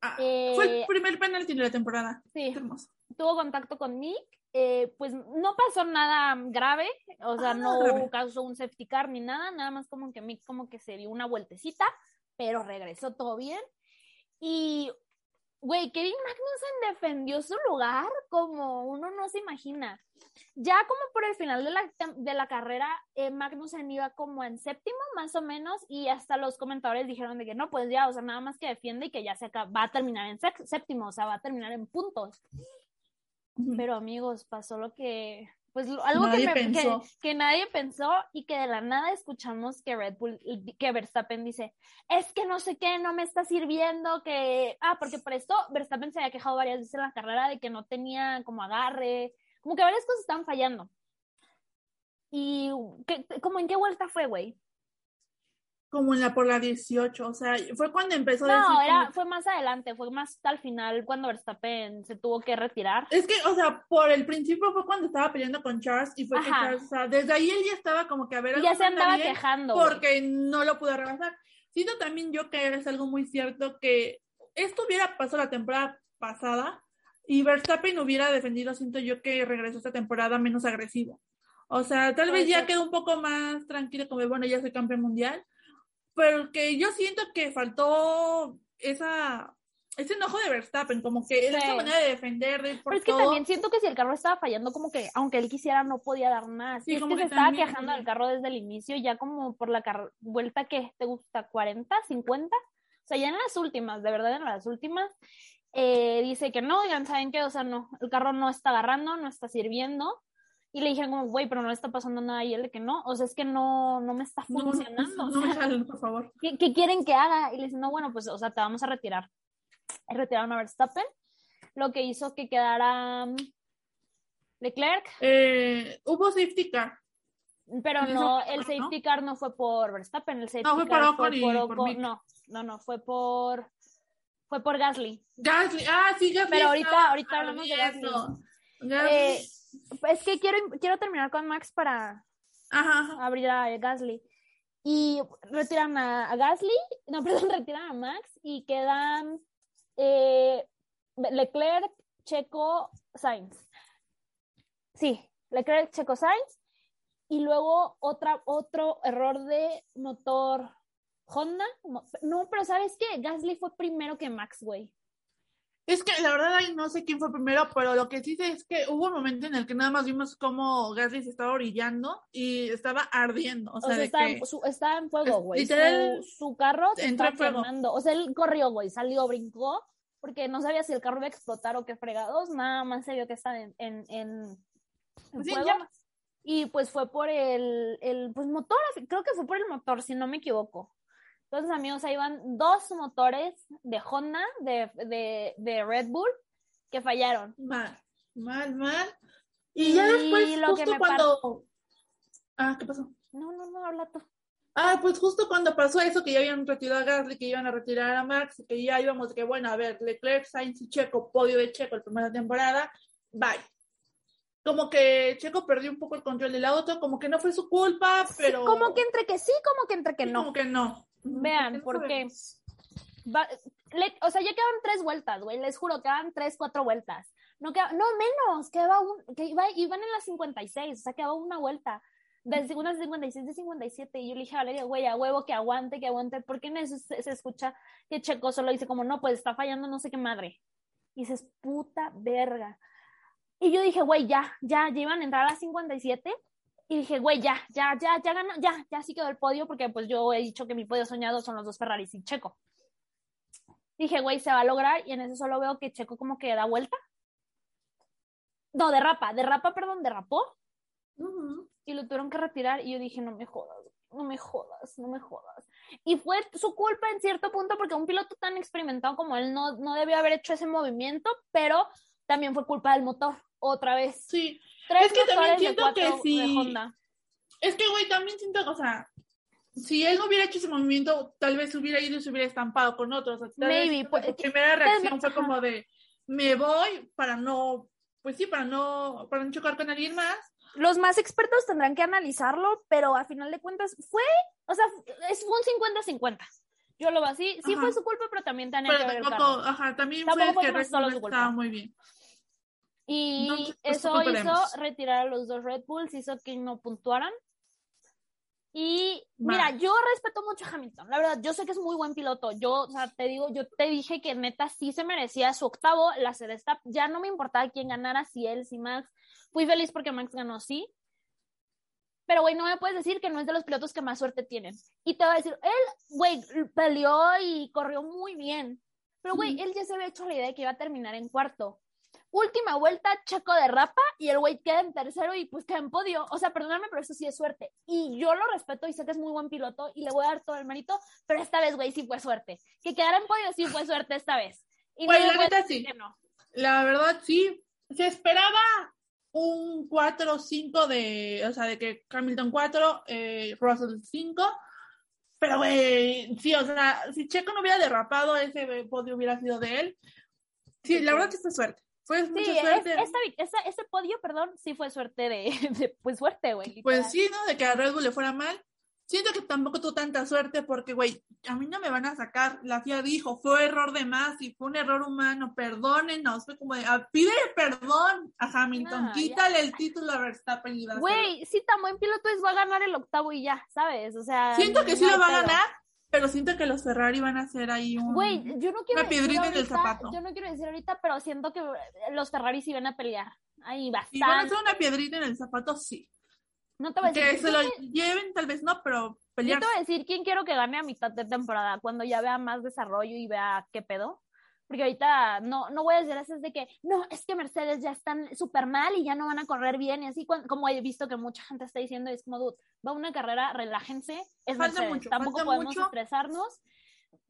S4: Ah,
S3: Eh,
S4: fue el primer penalti de la temporada.
S3: Sí,
S4: hermoso.
S3: tuvo contacto con Mick. Eh, pues no pasó nada grave, o sea,
S4: Ah,
S3: no
S4: grave.
S3: causó un safety car ni nada, nada más como que Mick como que se dio una vueltecita, pero regresó todo bien. Y güey, Kevin Magnussen defendió su lugar como uno no se imagina. Ya como por el final de la, de la carrera, eh, Magnussen iba como en séptimo, más o menos, y hasta los comentadores dijeron de que no, pues ya, o sea, nada más que defiende y que ya se acaba, va a terminar en séptimo, o sea, va a terminar en puntos. Pero amigos, pasó lo que, pues algo que, que, nadie pensó y que de la nada escuchamos que Red Bull, que Verstappen dice, es que no sé qué, no me está sirviendo, que, ah, porque por esto Verstappen se había quejado varias veces en la carrera de que no tenía como agarre, como que varias cosas estaban fallando. Y, ¿qué, como en qué vuelta fue, güey?
S4: Como en la por la 18, o sea, fue cuando empezó
S3: a No, era, fue más adelante, fue más al final cuando Verstappen se tuvo que retirar.
S4: Es que, o sea, por el principio fue cuando estaba peleando con Charles y fue que Charles, o sea, desde ahí él ya estaba como que a ver.
S3: Ya se andaba quejando.
S4: Porque no lo pudo rebasar. Siento también yo que es algo muy cierto que esto hubiera pasado la temporada pasada y Verstappen hubiera defendido, siento yo que regresó esta temporada menos agresivo. O sea, tal vez ya quedó un poco más tranquilo, como bueno, ya soy campeón mundial pero que yo siento que faltó esa ese enojo de Verstappen, como que esa manera de defender. De
S3: pero es que también siento que si el carro estaba fallando, como que aunque él quisiera, no podía dar más. Sí, es que, se estaba quejando del carro desde el inicio, ya como por la vuelta que te gusta, 40, 50. O sea, ya en las últimas, de verdad, en las últimas, eh, dice que no, ya ¿saben qué? O sea, no, el carro no está agarrando, no está sirviendo. Y le dije como, güey, pero no le está pasando nada. Y él de que no, o sea, es que no, no me está funcionando.
S4: No, me por favor. *laughs*
S3: ¿qué, ¿qué, quieren que haga? Y le dice, no, bueno, pues, o sea, te vamos a retirar. Retiraron a Verstappen, lo que hizo que quedara mm, Leclerc.
S4: Eh, hubo safety car.
S3: Pero no, el safety car no fue por Verstappen, el safety no, fue car por fue por, por no, no, no, fue por fue por Gasly.
S4: Gasly, ah, sí, Gasly.
S3: Pero ahorita, ahorita hablamos de Gasly. Gasly. Eh, es que quiero, quiero terminar con Max para abrir a Gasly. Y retiran a, Gasly, *laughs* no, perdón, retiran a Max y quedan eh, Leclerc, Checo, Sainz. Sí, Leclerc, Checo, Sainz. Y luego otra, otro error de motor Honda. No, pero ¿sabes qué? Gasly fue primero que Max, güey.
S4: Es que la verdad ahí no sé quién fue primero, pero lo que sí sé es que hubo un momento en el que nada más vimos cómo Gasly se estaba orillando y estaba ardiendo. O sea,
S3: estaba, en fuego, güey. Su, carro se estaba quemando. O sea, él corrió, güey, salió, brincó, porque no sabía si el carro iba a explotar o qué fregados. Nada más se vio que estaba en, en, en, pues fuego. y pues fue por el, el pues motor, creo que fue por el motor, si no me equivoco. Entonces, amigos, ahí van dos motores de Honda, de, de, Red Bull, que fallaron.
S4: Mal, mal, mal. Y, ya después, justo cuando... Ah, ¿qué pasó?
S3: No, no, no, habla tú.
S4: Ah, pues justo cuando pasó eso, que ya habían retirado a Gasly, que iban a retirar a Max, que ya íbamos, que bueno, a ver, Leclerc, Sainz y Checo, podio de Checo la primera temporada, bye. Como que Checo perdió un poco el control del auto, como que no fue su culpa, pero...
S3: como que entre que sí, como que entre que no.
S4: Como que no.
S3: Vean, porque. o sea, ya quedaban tres vueltas, güey. Les juro, quedaban tres, cuatro vueltas. No, quedaba, no menos, quedaba un, que iba, iban en las 56, o sea, quedaba una vuelta. De unas 56, de 57. Y yo le dije a Valeria, güey, a huevo, que aguante, que aguante. Porque en eso se, se, escucha que Checo solo dice, como, no, pues está fallando no sé qué madre. Y dices, puta verga. Y yo dije, güey, ya, ya, ya iban a entrar a las 57 y dije, güey, ya, ya, ya, ya ganó, ya, ya sí quedó el podio, porque pues yo he dicho que mi podio soñado son los dos Ferraris y Checo. Dije, güey, se va a lograr, y en eso solo veo que Checo como que da vuelta. No, derrapa, derrapa, perdón, derrapó. Y lo tuvieron que retirar, y yo dije, no me jodas, no me jodas, no me jodas. Y fue su culpa en cierto punto, porque un piloto tan experimentado como él no, no debió haber hecho ese movimiento, pero también fue culpa del motor, otra vez.
S4: Sí, es que también siento que sí. Es que, güey, también siento que, o sea, si él no hubiera hecho ese movimiento, tal vez hubiera ido y se hubiera estampado con otros.
S3: Maybe.
S4: su pues, primera reacción fue como de, me voy para no, pues sí, para no, para no chocar con alguien más.
S3: Los más expertos tendrán que analizarlo, pero a final de cuentas fue, o sea, es un 50-50. Yo lo veo así, sí fue su culpa, pero también tenía que ver
S4: Ajá, también fue, que que estaba muy bien.
S3: Y eso hizo retirar a los dos Red Bulls, hizo que no puntuaran. Y mira, yo respeto mucho a Hamilton, la verdad, yo sé que es muy buen piloto. Yo, o sea, te digo, yo te dije que neta sí se merecía su octavo, la Celesta, ya no me importaba quién ganara, si él, si Max. Fui feliz porque Max ganó, sí. Pero, güey, no me puedes decir que no es de los pilotos que más suerte tienen. Y te voy a decir, él, güey, peleó y corrió muy bien. Pero, güey, él ya se había hecho la idea de que iba a terminar en cuarto última vuelta, Checo derrapa y el güey queda en tercero y pues queda en podio. O sea, perdóname, pero eso sí es suerte. Y yo lo respeto y sé que es muy buen piloto y le voy a dar todo el mérito, pero esta vez, güey, sí fue suerte. Que quedara en podio sí fue suerte esta vez.
S4: Y pues la neta sí. La verdad sí. Se esperaba un 4-5 de, o sea, de que Hamilton 4, eh, Russell 5. Pero, güey, sí, o sea, si Checo no hubiera derrapado, ese podio hubiera sido de él. Sí, la verdad sí fue suerte. Pues mucha suerte.
S3: ese podio, perdón, sí fue suerte de, *laughs* pues suerte, güey.
S4: Pues sí, ¿no? De que a Red Bull le fuera mal. Siento que tampoco tuvo tanta suerte porque, güey, a mí no me van a sacar. La FIA dijo, fue error de más y fue un error humano, perdónenos. Fue como de, ah, pide perdón a Hamilton, quítale el título a Verstappen y
S3: Güey, sí, tan buen piloto es, va a ganar el octavo y ya, ¿sabes? O sea.
S4: Siento que sí lo va a ganar, pero siento que los Ferrari van a hacer ahí un,
S3: Güey, yo no quiero
S4: una piedrita en el zapato.
S3: Yo no quiero decir ahorita, pero siento que los Ferrari sí van a pelear. Ahí bastante.
S4: Si van a hacer una piedrita en el zapato, sí.
S3: No te voy a decir.
S4: Que se lo lleven, tal vez no, pero pelear.
S3: Yo te voy a decir quién quiero que gane a mitad de temporada, cuando ya vea más desarrollo y vea qué pedo porque ahorita no, no voy a decir eso es de que, no, es que Mercedes ya están súper mal y ya no van a correr bien y así, como he visto que mucha gente está diciendo, es como, dude, va una carrera, relájense, es Mercedes, tampoco podemos estresarnos.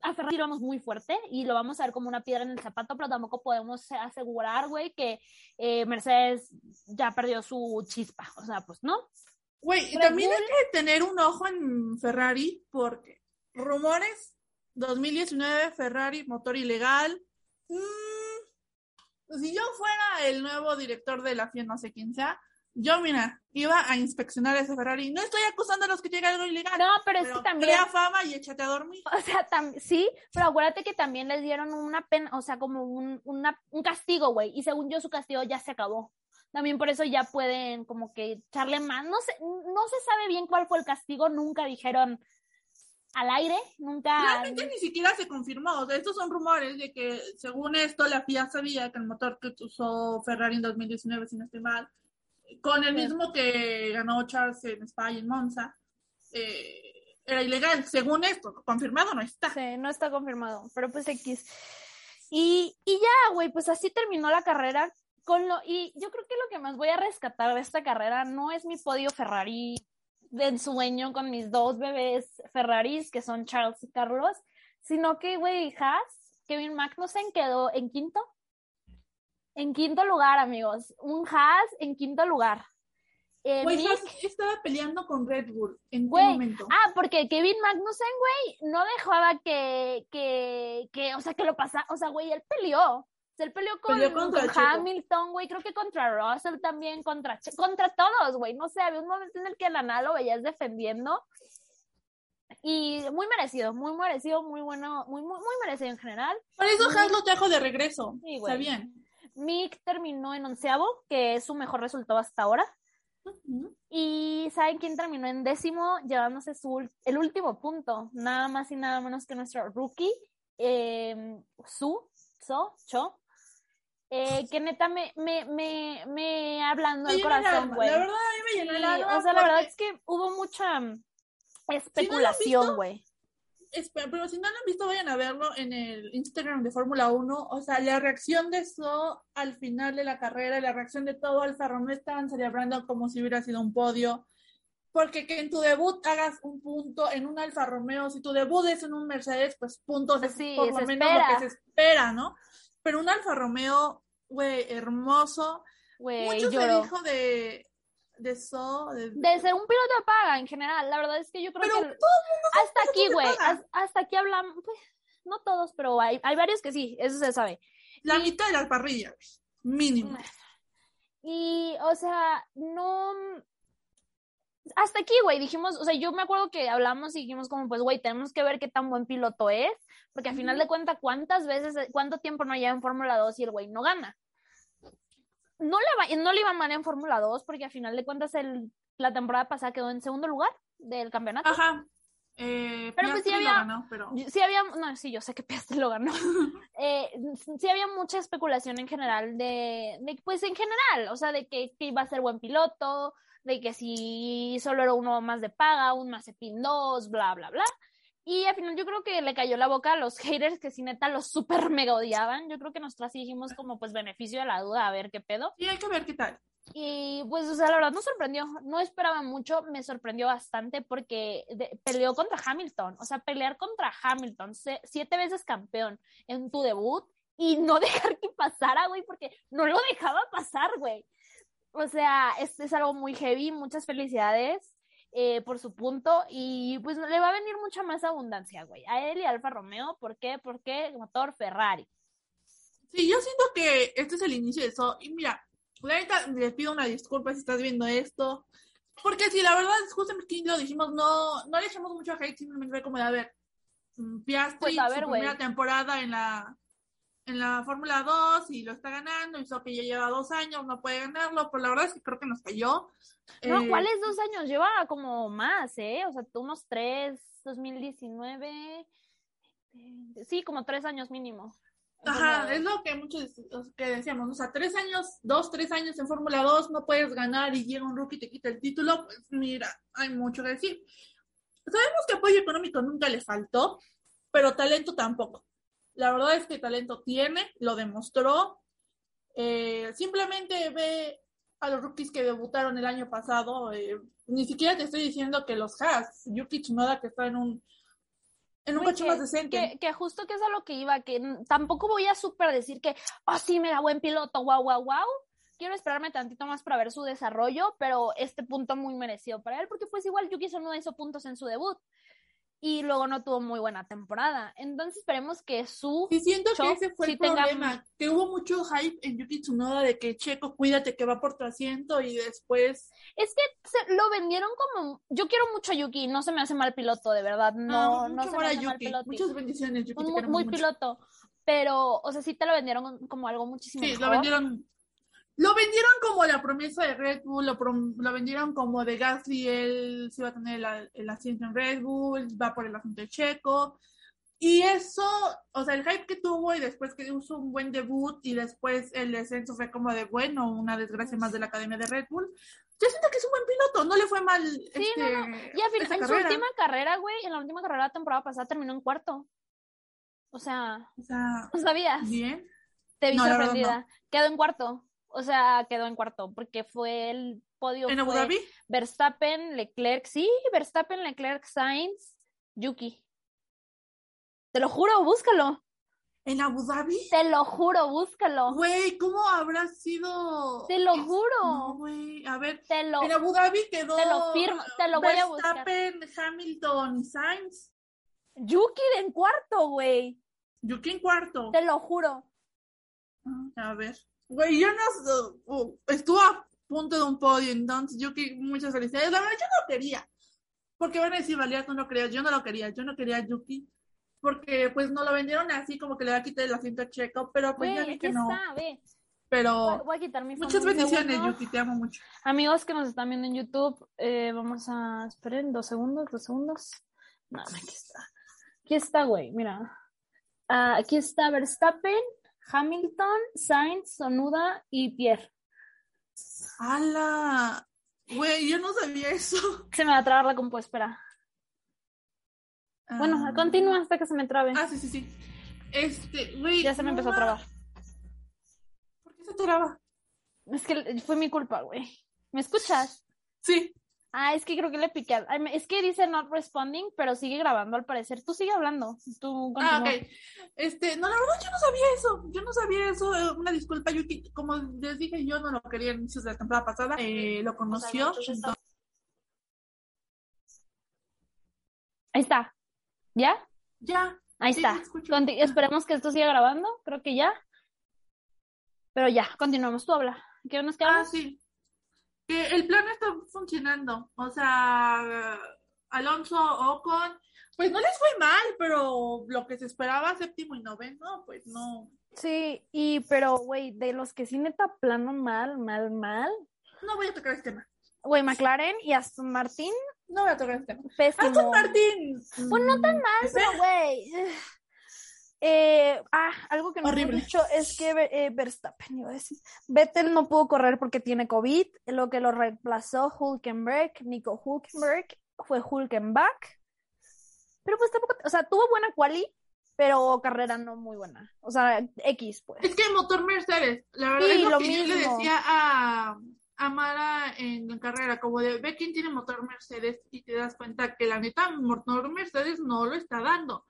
S3: A Ferrari vamos muy fuerte y lo vamos a ver como una piedra en el zapato, pero tampoco podemos asegurar, güey, que eh, Mercedes ya perdió su chispa. O sea, pues no.
S4: Güey, y también hay que tener un ojo en Ferrari porque rumores 2019 Ferrari motor ilegal, Mm, si yo fuera el nuevo director de la FIA, no sé quién sea, yo, mira, iba a inspeccionar ese Ferrari. No estoy acusando a los que llega algo ilegal.
S3: No, pero, es que también.
S4: Crea fama y échate a dormir.
S3: O sea, sí, pero acuérdate que también les dieron una pena, o sea, como un, una, un castigo, güey. Y según yo, su castigo ya se acabó. También por eso ya pueden, como que echarle más. No sé, no se sabe bien cuál fue el castigo. Nunca dijeron, al aire, nunca.
S4: Realmente ni siquiera se confirmó. O sea, estos son rumores de que, según esto, la FIA sabía que el motor que usó Ferrari en 2019, si no estoy mal, con el mismo que ganó Charles en Spa y en Monza, eh, era ilegal. Según esto, confirmado no está.
S3: Sí, no está confirmado, pero pues X. Y, y ya, güey, pues así terminó la carrera. Con lo, y yo creo que lo que más voy a rescatar de esta carrera no es mi podio Ferrari de sueño con mis dos bebés Ferraris, que son Charles y Carlos, sino que, güey, Haas, Kevin Magnussen quedó en quinto. En quinto lugar, amigos. Un Haas en quinto lugar.
S4: Eh, güey, estaba peleando con Red Bull en qué momento.
S3: Ah, porque Kevin Magnussen, güey, no dejaba que, que, que, o sea, que lo pasara, o sea, güey, él peleó. Se peleó con, Hamilton, güey, creo que contra Russell también, contra, contra todos, güey. No sé, había un momento en el que la Nala lo veías defendiendo. Y muy merecido, muy merecido, muy bueno, muy, muy, muy merecido en general.
S4: Por eso Haas lo trajo de regreso. Sí, güey. Está bien.
S3: Mick terminó en onceavo, que es su mejor resultado hasta ahora. Y ¿saben quién terminó en décimo? Llevándose su, el último punto, nada más y nada menos que nuestro rookie, eh, Su, So, Cho, eh, que neta me, me, me, me hablando el corazón, güey.
S4: La verdad, a mí me llenó el alma.
S3: O sea, la verdad es que hubo mucha mm, especulación, güey.
S4: pero si no lo han visto, vayan a verlo en el Instagram de Fórmula 1. O sea, la reacción de eso al final de la carrera, la reacción de todo Alfa Romeo estaban celebrando como si hubiera sido un podio. Porque que en tu debut hagas un punto en un Alfa Romeo, si tu debut es en un Mercedes, pues puntos
S3: sí,
S4: por lo menos lo que se espera, ¿no? Pero un Alfa Romeo, güey, hermoso.
S3: Güey,
S4: Mucho se dijo de, de eso.
S3: De, ser un piloto de paga en general. La verdad es que yo creo que. hasta aquí, güey. Hasta aquí hablamos. Pues, no todos, pero hay, hay varios que sí, eso se sabe.
S4: La mitad de las parrillas, mínimo.
S3: Y, o sea, no hasta aquí, güey, dijimos, o sea, yo me acuerdo que hablamos y dijimos como, pues, güey, tenemos que ver qué tan buen piloto es, porque al final de cuentas, ¿cuántas veces, cuánto tiempo no lleva en Fórmula 2 y el güey no gana? No le, va, no le iba mal en Fórmula 2 porque al final de cuentas el, la temporada pasada quedó en segundo lugar, del campeonato.
S4: Ajá. Eh,
S3: Pero pues sí había-
S4: ganó, pero...
S3: Yo- Sí había, no, sí, yo sé que Piastri lo ganó. *laughs* Eh, sí había mucha especulación en general de, de, pues en general, o sea, de que, que iba a ser buen piloto, de que si solo era uno más de paga, un Mazepin 2, bla, bla, bla. Y al final yo creo que le cayó la boca a los haters que sí neta los super mega odiaban. Yo creo que nosotras dijimos como pues beneficio de la duda, a ver qué pedo.
S4: Sí, hay que ver qué tal.
S3: Y pues, o sea, la verdad nos sorprendió. No esperaba mucho, me sorprendió bastante porque de- peleó contra Hamilton. O sea, pelear contra Hamilton, se- siete veces campeón en tu debut y no *laughs* dejar que pasara, güey, porque no lo dejaba pasar, güey. O sea, es, es algo muy heavy. Muchas felicidades eh, por su punto y pues le va a venir mucha más abundancia, güey. A él y a Alfa Romeo, ¿por qué? Porque motor Ferrari.
S4: Sí, yo siento que este es el inicio de eso. Y mira, la neta, les pido una disculpa si estás viendo esto. Porque si la verdad, justamente aquí lo dijimos, no, no le echamos mucho hate, simplemente fue como de, a ver, mm, Piastri,
S3: Pues, a ver,
S4: su primera temporada en la en la Fórmula 2 y lo está ganando, hizo que ya lleva dos años, no puede ganarlo, pero la verdad es que creo que nos cayó.
S3: No,
S4: Eh,
S3: ¿cuáles dos años? Lleva como más, ¿eh? O sea, unos tres, 2019. eh, Sí, como tres años mínimo.
S4: Ajá, es lo que muchos que decíamos, o sea, tres años, dos, tres años en Fórmula 2, no puedes ganar y llega un rookie y te quita el título, pues mira, hay mucho que decir. Sabemos que apoyo económico nunca le faltó, pero talento tampoco. La verdad es que talento tiene, lo demostró. Eh, simplemente ve a los rookies que debutaron el año pasado. eh, ni siquiera te estoy diciendo que los Haas, Yuki Tsunoda que está en un en un coche más decente.
S3: Que, que justo que es a lo que iba, que tampoco voy a súper decir que, oh, sí, mira, buen piloto, wow, wow, wow. Quiero esperarme tantito más para ver su desarrollo, pero este punto muy merecido para él, porque pues igual Yuki Tsunoda hizo puntos en su debut y luego no tuvo muy buena temporada. Entonces esperemos que su...
S4: Sí, siento que ese fue
S3: sí
S4: el
S3: tenga-
S4: problema, que hubo mucho hype en Yuki Tsunoda de que Checo, cuídate que va por tu asiento y después...
S3: Es que se- lo vendieron como... Yo quiero mucho a Yuki, no se me hace mal piloto, de verdad. No,
S4: Ah,
S3: no se me hace mal
S4: Yuki.
S3: piloto.
S4: Muchas bendiciones, Yuki. te
S3: muy,
S4: mucho.
S3: piloto. Pero, o sea, sí te lo vendieron como algo muchísimo
S4: Sí, lo vendieron. Lo vendieron como la promesa de Red Bull, lo, prom- lo vendieron como de Gasly, él se iba a tener el, el asiento en Red Bull, va por el asiento de Checo. Y eso, o sea, el hype que tuvo y después que hizo un buen debut y después el descenso fue como de, bueno, una desgracia más de la academia de Red Bull. Yo siento que es un buen piloto, no le fue mal. este,
S3: no, Y fin,
S4: esta
S3: en su última carrera, güey, en la última carrera de la temporada pasada terminó en cuarto. O sea,
S4: O sea,
S3: ¿no sabías?
S4: bien.
S3: Te vi
S4: No,
S3: sorprendida. Quedó en cuarto. O sea, quedó en cuarto porque fue el podio.
S4: En Abu Dhabi,
S3: Verstappen, Leclerc, sí, Verstappen, Leclerc, Sainz, Yuki. Te lo juro, búscalo.
S4: en Abu Dhabi.
S3: Te lo juro, búscalo.
S4: Güey, ¿cómo habrá sido?
S3: Te lo juro.
S4: No, güey, a ver.
S3: Te lo,
S4: En Abu Dhabi quedó
S3: te lo firmo, te lo voy a buscar.
S4: Verstappen, Hamilton y Sainz.
S3: Yuki en cuarto, güey.
S4: Yuki en cuarto.
S3: Te lo juro.
S4: A ver. Güey, yo no. estuvo a punto de un podio, entonces Yuki, muchas felicidades. La verdad, yo no quería. Porque van a decir, Valía, tú no creías. Yo no lo quería. Yo no quería a Yuki. Porque pues no lo vendieron así, como que le va a quitar el asiento a Checo. Pero pues
S3: Güey,
S4: ya vi que no.
S3: está, ve. Voy,
S4: Pero
S3: voy a quitar mi
S4: muchas bendiciones. Yuki. Te amo mucho.
S3: Amigos que nos están viendo en YouTube, eh, vamos a. Esperen, dos segundos, dos segundos. No, aquí está. Aquí está, güey, mira. Ah, aquí está Verstappen, Hamilton, Sainz, Sonuda y Pierre.
S4: ¡Hala! Güey, yo no sabía eso.
S3: Se me va a trabar la compu, espera. Bueno,
S4: Ah.
S3: continúa hasta que se me trabe.
S4: Ah, sí, sí, sí. Este, güey.
S3: ya se me
S4: no
S3: empezó a trabar.
S4: ¿Por qué se traba?
S3: Es que fue mi culpa, güey. ¿Me escuchas?
S4: Sí.
S3: Ah, es que creo que le piqué. Es que dice not responding, pero sigue grabando al parecer. Tú sigue hablando. Tú
S4: Ah, ok. Este, no, la verdad yo no sabía eso. Yo no sabía eso. eh, Una disculpa, Yuki. Como les dije, yo no lo quería en inicios de la temporada pasada. Eh, lo conoció. entonces-
S3: Ahí está. ¿Ya?
S4: ya.
S3: Ahí
S4: Sí,
S3: está. esperemos que esto siga grabando. Creo que ya. Pero ya, continuamos. Tú habla. ¿Qué nos
S4: Ah,
S3: quedamos?
S4: sí. Que el plan está funcionando. O sea, Alonso Ocon, pues no les fue mal, pero lo que se esperaba, séptimo y noveno, pues no.
S3: Sí, y pero, güey, de los que sí neta plano mal, mal, mal.
S4: No voy a tocar este tema.
S3: Güey, McLaren y Aston Martin,
S4: No voy a tocar este tema.
S3: pésimo.
S4: Aston Martin.
S3: Pues no tan
S4: mm,
S3: mal, pero güey. Eh, ah, algo que no
S4: Horrible.
S3: dicho es que eh, Verstappen iba a decir. Vettel no pudo correr porque tiene COVID, lo que lo reemplazó Hulkenberg, Nico Hulkenberg, fue Hulkenbach. Pero pues tampoco, o sea, tuvo buena quali, pero carrera no muy buena. O sea, X, pues.
S4: Es que el motor Mercedes, la verdad
S3: Sí,
S4: es lo,
S3: lo
S4: que yo le decía a, a Mara en, la carrera, como de ve quién tiene motor Mercedes y te das cuenta que la neta motor Mercedes no lo está dando.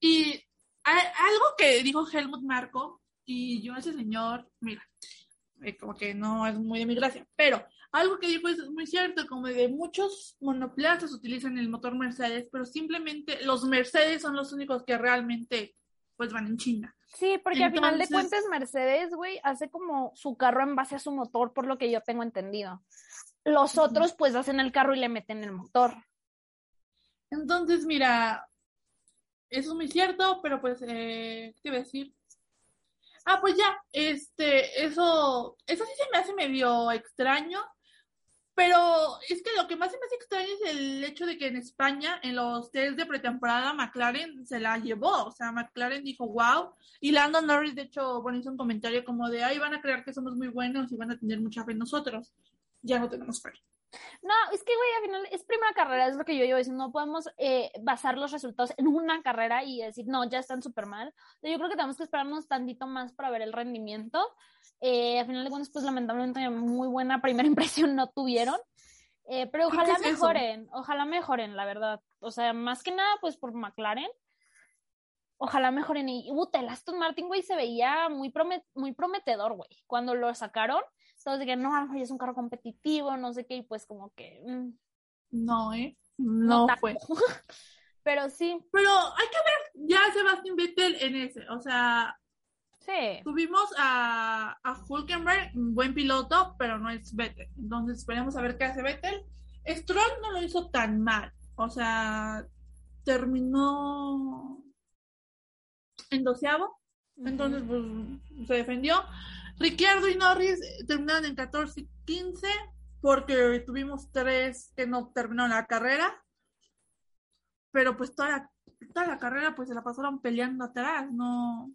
S4: Y algo que dijo Helmut Marco, y yo a ese señor, mira, eh, como que no es muy de mi gracia, pero algo que dijo es muy cierto, como de muchos monoplazas utilizan el motor Mercedes, pero simplemente los Mercedes son los únicos que realmente pues van en China.
S3: Sí, porque al final de
S4: Entonces-
S3: cuentas Mercedes, güey, hace como su carro en base a su motor, por lo que yo tengo entendido. Los otros pues hacen el carro y le meten el motor.
S4: Entonces, mira, eso es muy cierto, pero pues, eh, ¿qué iba a decir? Ah, pues ya, este, eso, eso sí se me hace medio extraño, pero es que lo que más se me hace extraño es el hecho de que en España, en los test de pretemporada, McLaren se la llevó, o sea, McLaren dijo, wow, y Lando Norris, de hecho, bueno, hizo un comentario como de, ay, van a creer que somos muy buenos y van a tener mucha fe en nosotros. Ya no tenemos fe.
S3: No, es que, güey, al final es primera carrera, es lo que yo llevo diciendo. No podemos eh, basar los resultados en una carrera y decir, no, ya están súper mal. Yo creo que tenemos que esperarnos tantito más para ver el rendimiento. Eh, al final de cuentas, pues lamentablemente muy buena primera *laughs* impresión no tuvieron. Eh, pero ojalá
S4: es eso.
S3: mejoren, ojalá mejoren, la verdad. O sea, más que nada, pues por McLaren. Ojalá mejoren. Y, puta, el Aston Martin, güey, se veía muy, promet- muy prometedor, güey. Cuando lo sacaron, todos de que no, a lo mejor es un carro competitivo, no sé qué, y pues como que... mm,
S4: No, ¿eh? No, fue. *laughs*
S3: Pero sí,
S4: Pero hay que ver ya a Sebastian Vettel en ese. O sea,
S3: sí.
S4: tuvimos a, a Hulkenberg, un buen piloto, pero no es Vettel. Entonces esperemos a ver qué hace Vettel. Stroll no lo hizo tan mal. O sea, terminó en doceavo. Entonces, pues, se defendió. Ricciardo y Norris eh, terminaron en 14 y 15 porque tuvimos tres que no terminaron la carrera. Pero pues toda la, toda la carrera pues se la pasaron peleando atrás, no.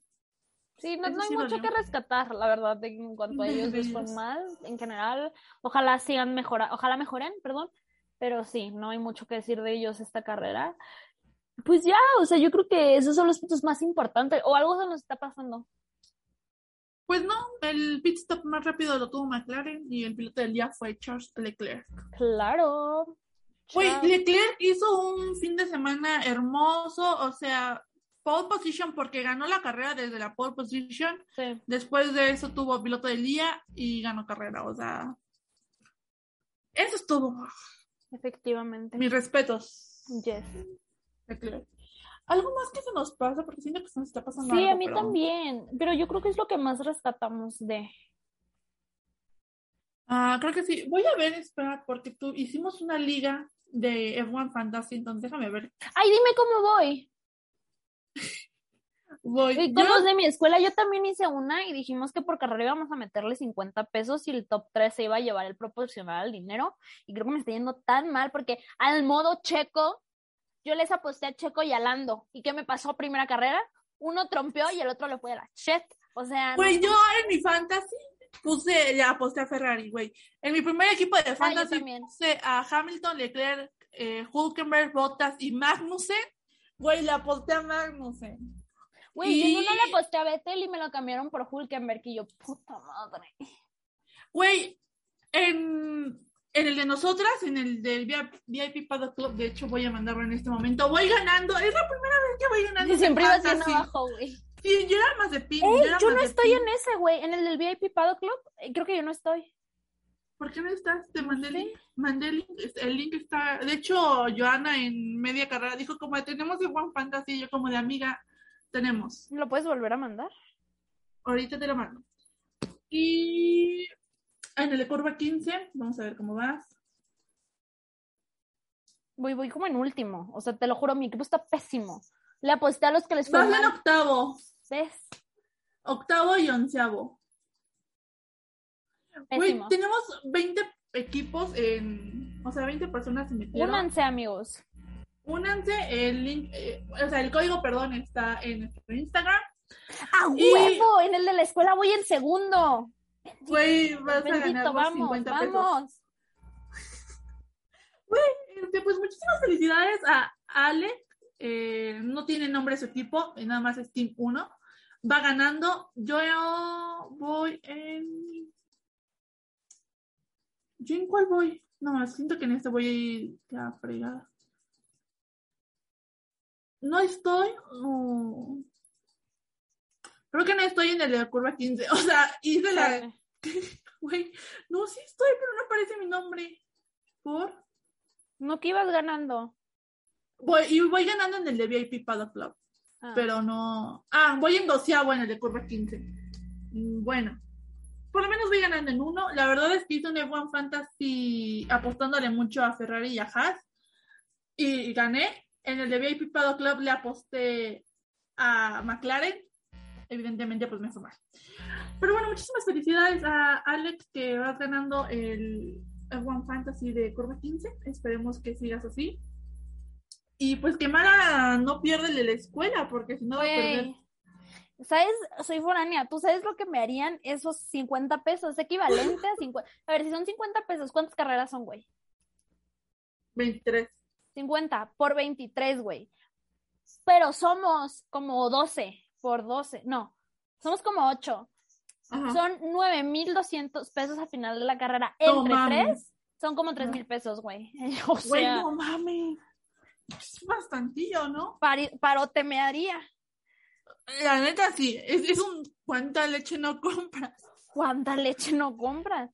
S3: Sí, no, hay
S4: sí
S3: mucho que rescatar, la verdad, de- en cuanto a ellos les fue mal, en general. Ojalá sigan mejorando, ojalá mejoren, perdón. Pero sí, no hay mucho que decir de ellos esta carrera. Pues ya, o sea, yo creo que esos son los puntos más importantes. O algo se nos está pasando.
S4: Pues no, el pit stop más rápido lo tuvo McLaren y el piloto del día fue Charles Leclerc.
S3: Claro.
S4: Güey. Leclerc hizo un fin de semana hermoso, o sea, pole position porque ganó la carrera desde la pole position.
S3: Sí.
S4: Después de eso tuvo piloto del día y ganó carrera, o sea. Eso estuvo.
S3: Efectivamente.
S4: Mis respetos,
S3: Yes.
S4: Leclerc. Algo más que se nos pasa, porque siento que se nos está pasando
S3: Sí,
S4: algo,
S3: a mí
S4: pero-
S3: también. Pero yo creo que es lo que más rescatamos de.
S4: Ah, creo que sí. Voy a ver, espera, porque tú hicimos una liga de F1 Fantasy, entonces déjame ver.
S3: Ay, dime cómo voy. *laughs*
S4: Voy.
S3: Y
S4: Yo-
S3: con los de mi escuela yo también hice una y dijimos que por carrera íbamos a meterle 50 pesos y el top 3 se iba a llevar el proporcional al dinero. Y creo que me está yendo tan mal porque al modo checo, yo les aposté a Checo y a Lando. ¿Y qué me pasó primera carrera? Uno trompeó y el otro le fue de la shit. O sea, no-
S4: Güey, yo en mi fantasy puse, ya aposté a Ferrari, güey. En mi primer equipo de fantasy
S3: también.
S4: puse a Hamilton, Leclerc, eh, Hulkenberg, Bottas y Magnussen. Güey, le aposté a Magnussen.
S3: güey, yo
S4: y-
S3: uno le aposté a Vettel y me lo cambiaron por Hulkenberg y yo, puta madre.
S4: Güey, en, en el de nosotras, en el del VIP Paddock Club, de hecho voy a mandarlo en este momento, voy ganando. Es la primera vez que voy ganando.
S3: Y siempre
S4: fantasy.
S3: abajo, güey.
S4: Sí, yo era más de pin.
S3: Ey, yo
S4: más
S3: no
S4: de
S3: estoy en ese, güey. En el del VIP Paddock Club, eh, creo que yo no estoy.
S4: ¿Por qué no estás? Te mandé el link. Mandé el link. El link está. De hecho, Joana en media carrera dijo como tenemos el One Fantasy. y Yo como de amiga, tenemos.
S3: ¿Me lo puedes volver a mandar?
S4: Ahorita te lo mando. Y en el curva 15, vamos a ver cómo vas.
S3: Voy, voy como en último. O sea, te lo juro, mi equipo está pésimo. Le aposté a los que les fue
S4: Vas en octavo.
S3: ¿Ves?
S4: Octavo y onceavo. Güey, tenemos 20 equipos en, o sea, 20 personas se metieron.
S3: Únanse, amigos.
S4: Únanse, el link, eh, o sea, el código, perdón, está en nuestro Instagram.
S3: ¡A
S4: Y-
S3: huevo! En el de la escuela voy en segundo.
S4: Güey, vas a
S3: Bendito,
S4: ganar los
S3: vamos,
S4: 50 pesos.
S3: vamos. *laughs*
S4: Este, pues muchísimas felicidades a Ale. eh, no tiene nombre su equipo, nada más es Team 1. Va ganando. Yo voy en. ¿Yo en cuál voy? No, siento que en este voy a fregada. No estoy. oh. Creo que no estoy en el de la curva 15. *laughs* O sea, hice la. *laughs* Güey, no, sí estoy, pero no aparece mi nombre. ¿Por?
S3: No que ibas ganando.
S4: Voy, y voy ganando en el de VIP Paddock Club,
S3: Ah.
S4: pero no. Ah, voy en doceavo en el de curva 15. Mm, Bueno, por lo menos voy ganando en uno. La verdad es que hice un F1 Fantasy apostándole mucho a Ferrari y a Haas y gané. En el de VIP Paddock Club le aposté a McLaren. Evidentemente, pues me fue mal. Pero bueno, muchísimas felicidades a Alex que vas ganando el F1 Fantasy de curva 15. Esperemos que sigas así. Y pues que Mara no pierda el de la escuela, porque si no va a perder.
S3: ¿Sabes? Soy foránea. ¿Tú sabes lo que me harían esos 50 pesos? Es equivalente a 50. A ver, si son 50 pesos, ¿cuántas carreras son, güey?
S4: 23.
S3: 50 por 23, güey. Pero somos como 12 por 12. No, somos como 8.
S4: Ajá.
S3: Son 9,200 pesos al final de la carrera.
S4: No
S3: Entre
S4: mames.
S3: tres, son como 3,000 pesos, güey. *laughs* O
S4: Güey,
S3: sea,
S4: no mames. Es bastantillo, ¿no?
S3: parote me haría.
S4: La neta sí, es, es un cuánta leche no compras.
S3: ¿Cuánta leche no compras?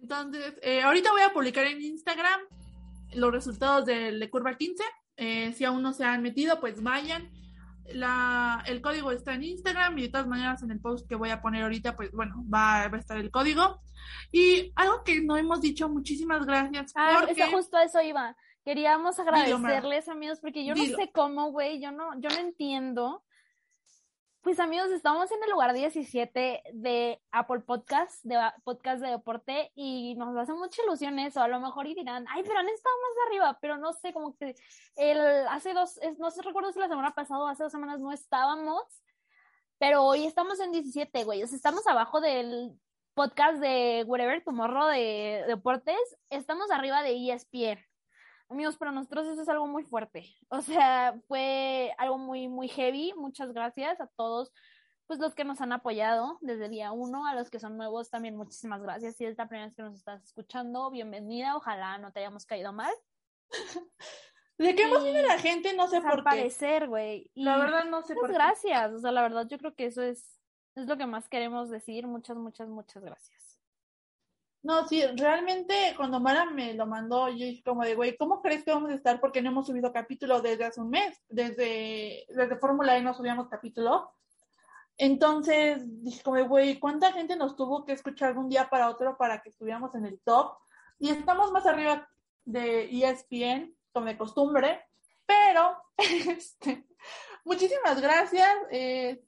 S4: Entonces, eh, ahorita voy a publicar en Instagram los resultados del de Curva 15. Eh, si aún no se han metido, pues vayan. La, el código está en Instagram y de todas maneras en el post que voy a poner ahorita, pues bueno, va, va a estar el código. Y algo que no hemos dicho, muchísimas gracias.
S3: Ah,
S4: porque-
S3: justo a eso iba. Queríamos
S4: Dilo,
S3: agradecerles, amigos, porque yo
S4: Dilo.
S3: no sé cómo, güey, yo no, yo no entiendo. Pues amigos, estamos en el lugar 17 de Apple Podcast, de podcast de deporte, y nos hace mucha ilusión eso. A lo mejor y dirán, ay, pero han estado más arriba, pero no sé, como que el, hace dos, es- no sé, recuerdo si la semana pasada o hace dos semanas no estábamos, pero hoy estamos en 17, güey. Estamos abajo del podcast de Whatever Tomorrow de deportes, estamos arriba de ESPN. Amigos, para nosotros eso es algo muy fuerte. *laughs* O sea, fue algo muy, muy heavy. Muchas gracias a todos, pues los que nos han apoyado desde día uno, a los que son nuevos también muchísimas gracias. Si es la primera vez que nos estás escuchando, bienvenida. Ojalá no te hayamos caído mal. *laughs*
S4: ¿De qué
S3: Sí.
S4: emociona la gente? No sé
S3: Pues,
S4: por qué.
S3: parecer, güey. Y
S4: La verdad no sé por qué.
S3: gracias. O sea, la verdad yo creo que eso es, es lo que más queremos decir. Muchas, muchas, muchas gracias.
S4: No, sí, realmente cuando Mara me lo mandó, yo dije como de, güey, ¿cómo crees que vamos a estar? Porque no hemos subido capítulo desde hace un mes. Desde, desde Fórmula E no subíamos capítulo. Entonces dije como de, güey, ¿cuánta gente nos tuvo que escuchar de un día para otro para que estuviéramos en el top? Y estamos más arriba de ESPN, como de costumbre, pero *laughs* este, muchísimas gracias. Eh,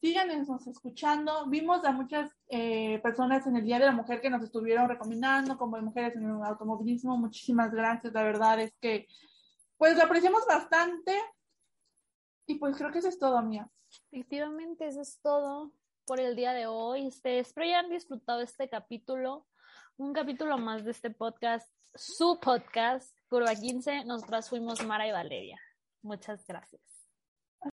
S4: escuchando. Vimos a muchas eh, personas en el Día de la Mujer que nos estuvieron recomendando, como mujeres en el automovilismo. Muchísimas gracias. La verdad es que, pues, lo apreciamos bastante. Y pues creo que eso es todo, mía.
S3: Efectivamente, eso es todo por el día de hoy. Este, espero hayan disfrutado este capítulo, un capítulo más de este podcast, su podcast, Curva 15. Nosotras fuimos Mara y Valeria. Muchas gracias.